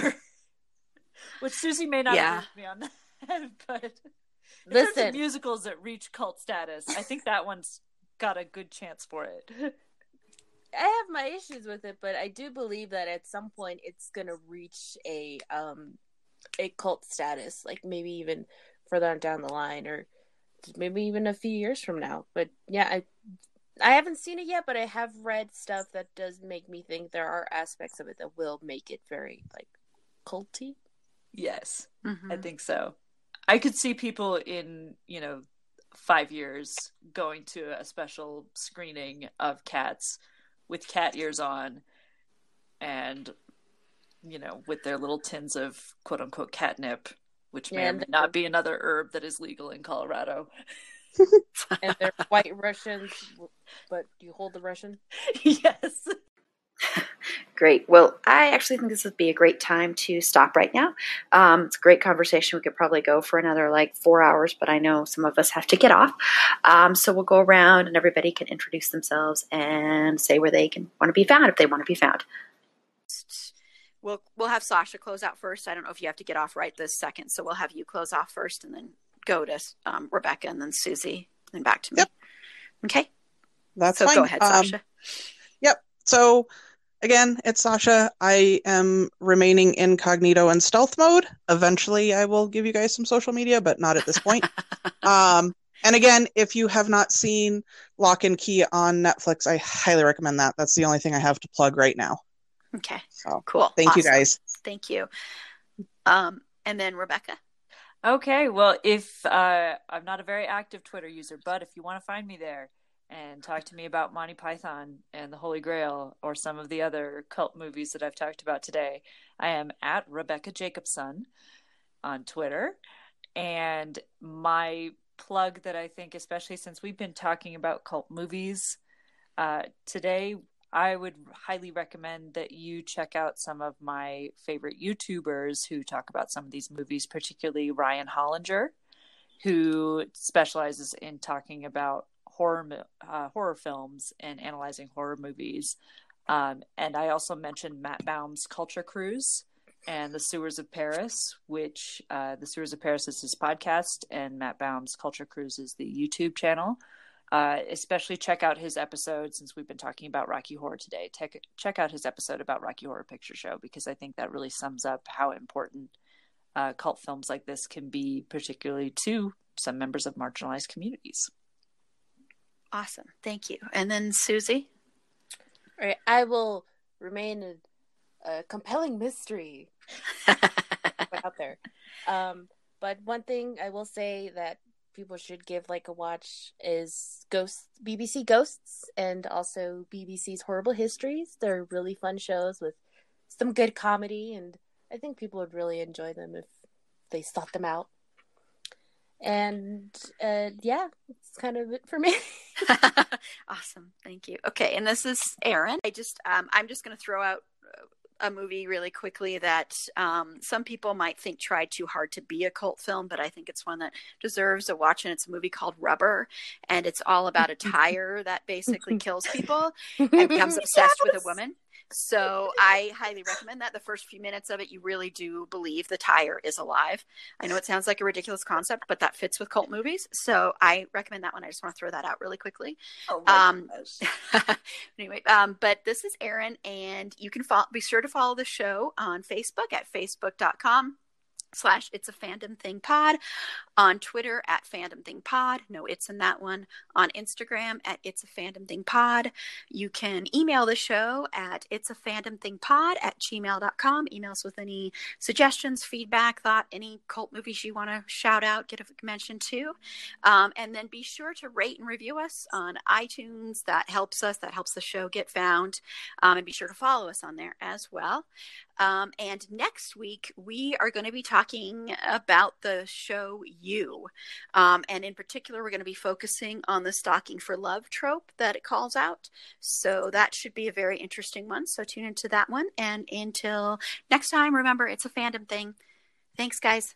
Speaker 2: which Susi may not
Speaker 1: Yeah.
Speaker 2: agree with me on that, but in terms of
Speaker 3: Listen.
Speaker 2: musicals that reach cult status, I think that one's got a good chance for it.
Speaker 3: I have my issues with it, but I do believe that at some point it's gonna reach a um a cult status, like maybe even further down the line, or maybe even a few years from now. But yeah, I I haven't seen it yet, but I have read stuff that does make me think there are aspects of it that will make it very like culty.
Speaker 2: Yes.
Speaker 1: Mhm.
Speaker 2: I think so. I could see people in, you know, five years going to a special screening of cats with cat ears on and, you know, with their little tins of quote unquote catnip, which may
Speaker 3: Yeah,
Speaker 2: or may not be another herb that is legal in Colorado.
Speaker 3: And they're white Russians, but do you hold the Russian?
Speaker 2: yes.
Speaker 1: Great. Well, I actually think this would be a great time to stop right now. Um, it's a great conversation. We could probably go for another like four hours, but I know some of us have to get off. Um, so we'll go around and everybody can introduce themselves and say where they can want to be found if they want to be found. We'll we'll have Sasha close out first. I don't know if you have to get off right this second, so we'll have you close off first, and then go to um, Rebecca, and then Susi, and then back to me.
Speaker 5: Yep.
Speaker 1: Okay.
Speaker 5: that's
Speaker 1: so
Speaker 5: fine
Speaker 1: go ahead,
Speaker 5: Um,
Speaker 1: Sasha.
Speaker 5: Yep. So again, it's Sasha. I am remaining incognito and stealth mode. Eventually, I will give you guys some social media, but not at this point. um, and again, if you have not seen Locke and Key on Netflix, I highly recommend that. That's the only thing I have to plug right now.
Speaker 1: okay.
Speaker 5: So
Speaker 1: Cool.
Speaker 5: thank you guys.
Speaker 1: Thank you. Um, and then Rebecca.
Speaker 2: Okay, well, if uh, I'm not a very active Twitter user, but if you want to find me there and talk to me about Monty Python and the Holy Grail or some of the other cult movies that I've talked about today, I am at Rebecca Jacobson on Twitter. And my plug that I think, especially since we've been talking about cult movies uh, today, I would highly recommend that you check out some of my favorite YouTubers who talk about some of these movies, particularly Ryan Hollinger, who specializes in talking about horror uh, horror films and analyzing horror movies. Um, and I also mentioned Matt Baume's Culture Cruise and The Sewers of Paris, which uh, The Sewers of Paris is his podcast, and Matt Baume's Culture Cruise is the YouTube channel. Uh, especially check out his episode since we've been talking about Rocky Horror today. Tech check out his episode about Rocky Horror Picture Show because I think that really sums up how important uh, cult films like this can be, particularly to some members of marginalized communities.
Speaker 1: Awesome. Thank you. And then Susi.
Speaker 3: All right, I will remain a, a compelling mystery out there. Um, but one thing I will say that people should give like a watch is Ghost BBC Ghosts and also BBC's Horrible Histories. They're really fun shows with some good comedy and I think people would really enjoy them if they sought them out. And uh, yeah, it's kind of it for me.
Speaker 1: awesome, thank you. Okay, and this is Erin. I just um, I'm just going to throw out a movie really quickly that um, some people might think tried too hard to be a cult film, but I think it's one that deserves a watch. And it's a movie called Rubber, and it's all about a tire that basically kills people and becomes obsessed yes! with a woman. So I highly recommend that. The first few minutes of it, you really do believe the tire is alive. I know it sounds like a ridiculous concept, but that fits with cult movies. So I recommend that one. I just want to throw that out really quickly.
Speaker 2: Oh um,
Speaker 1: anyway, um, but this is Erin, and you can follow, be sure to follow the show on Facebook at facebook.com slash it's a fandom thing pod on twitter at fandom thing pod no it's in that one on instagram at it's a fandom thing pod. You can email the show at it's a fandom thing pod at gmail.com emails with any suggestions feedback thought any cult movies you want to shout out get a mention to. Um, and then be sure to rate and review us on itunes. That helps us that helps the show get found. Um, and be sure to follow us on there as well um, and next week, we are going to be talking about the show You. Um, and in particular, we're going to be focusing on the stalking for love trope that it calls out. So that should be a very interesting one. So tune into that one. And until next time, remember, it's a fandom thing. Thanks, guys.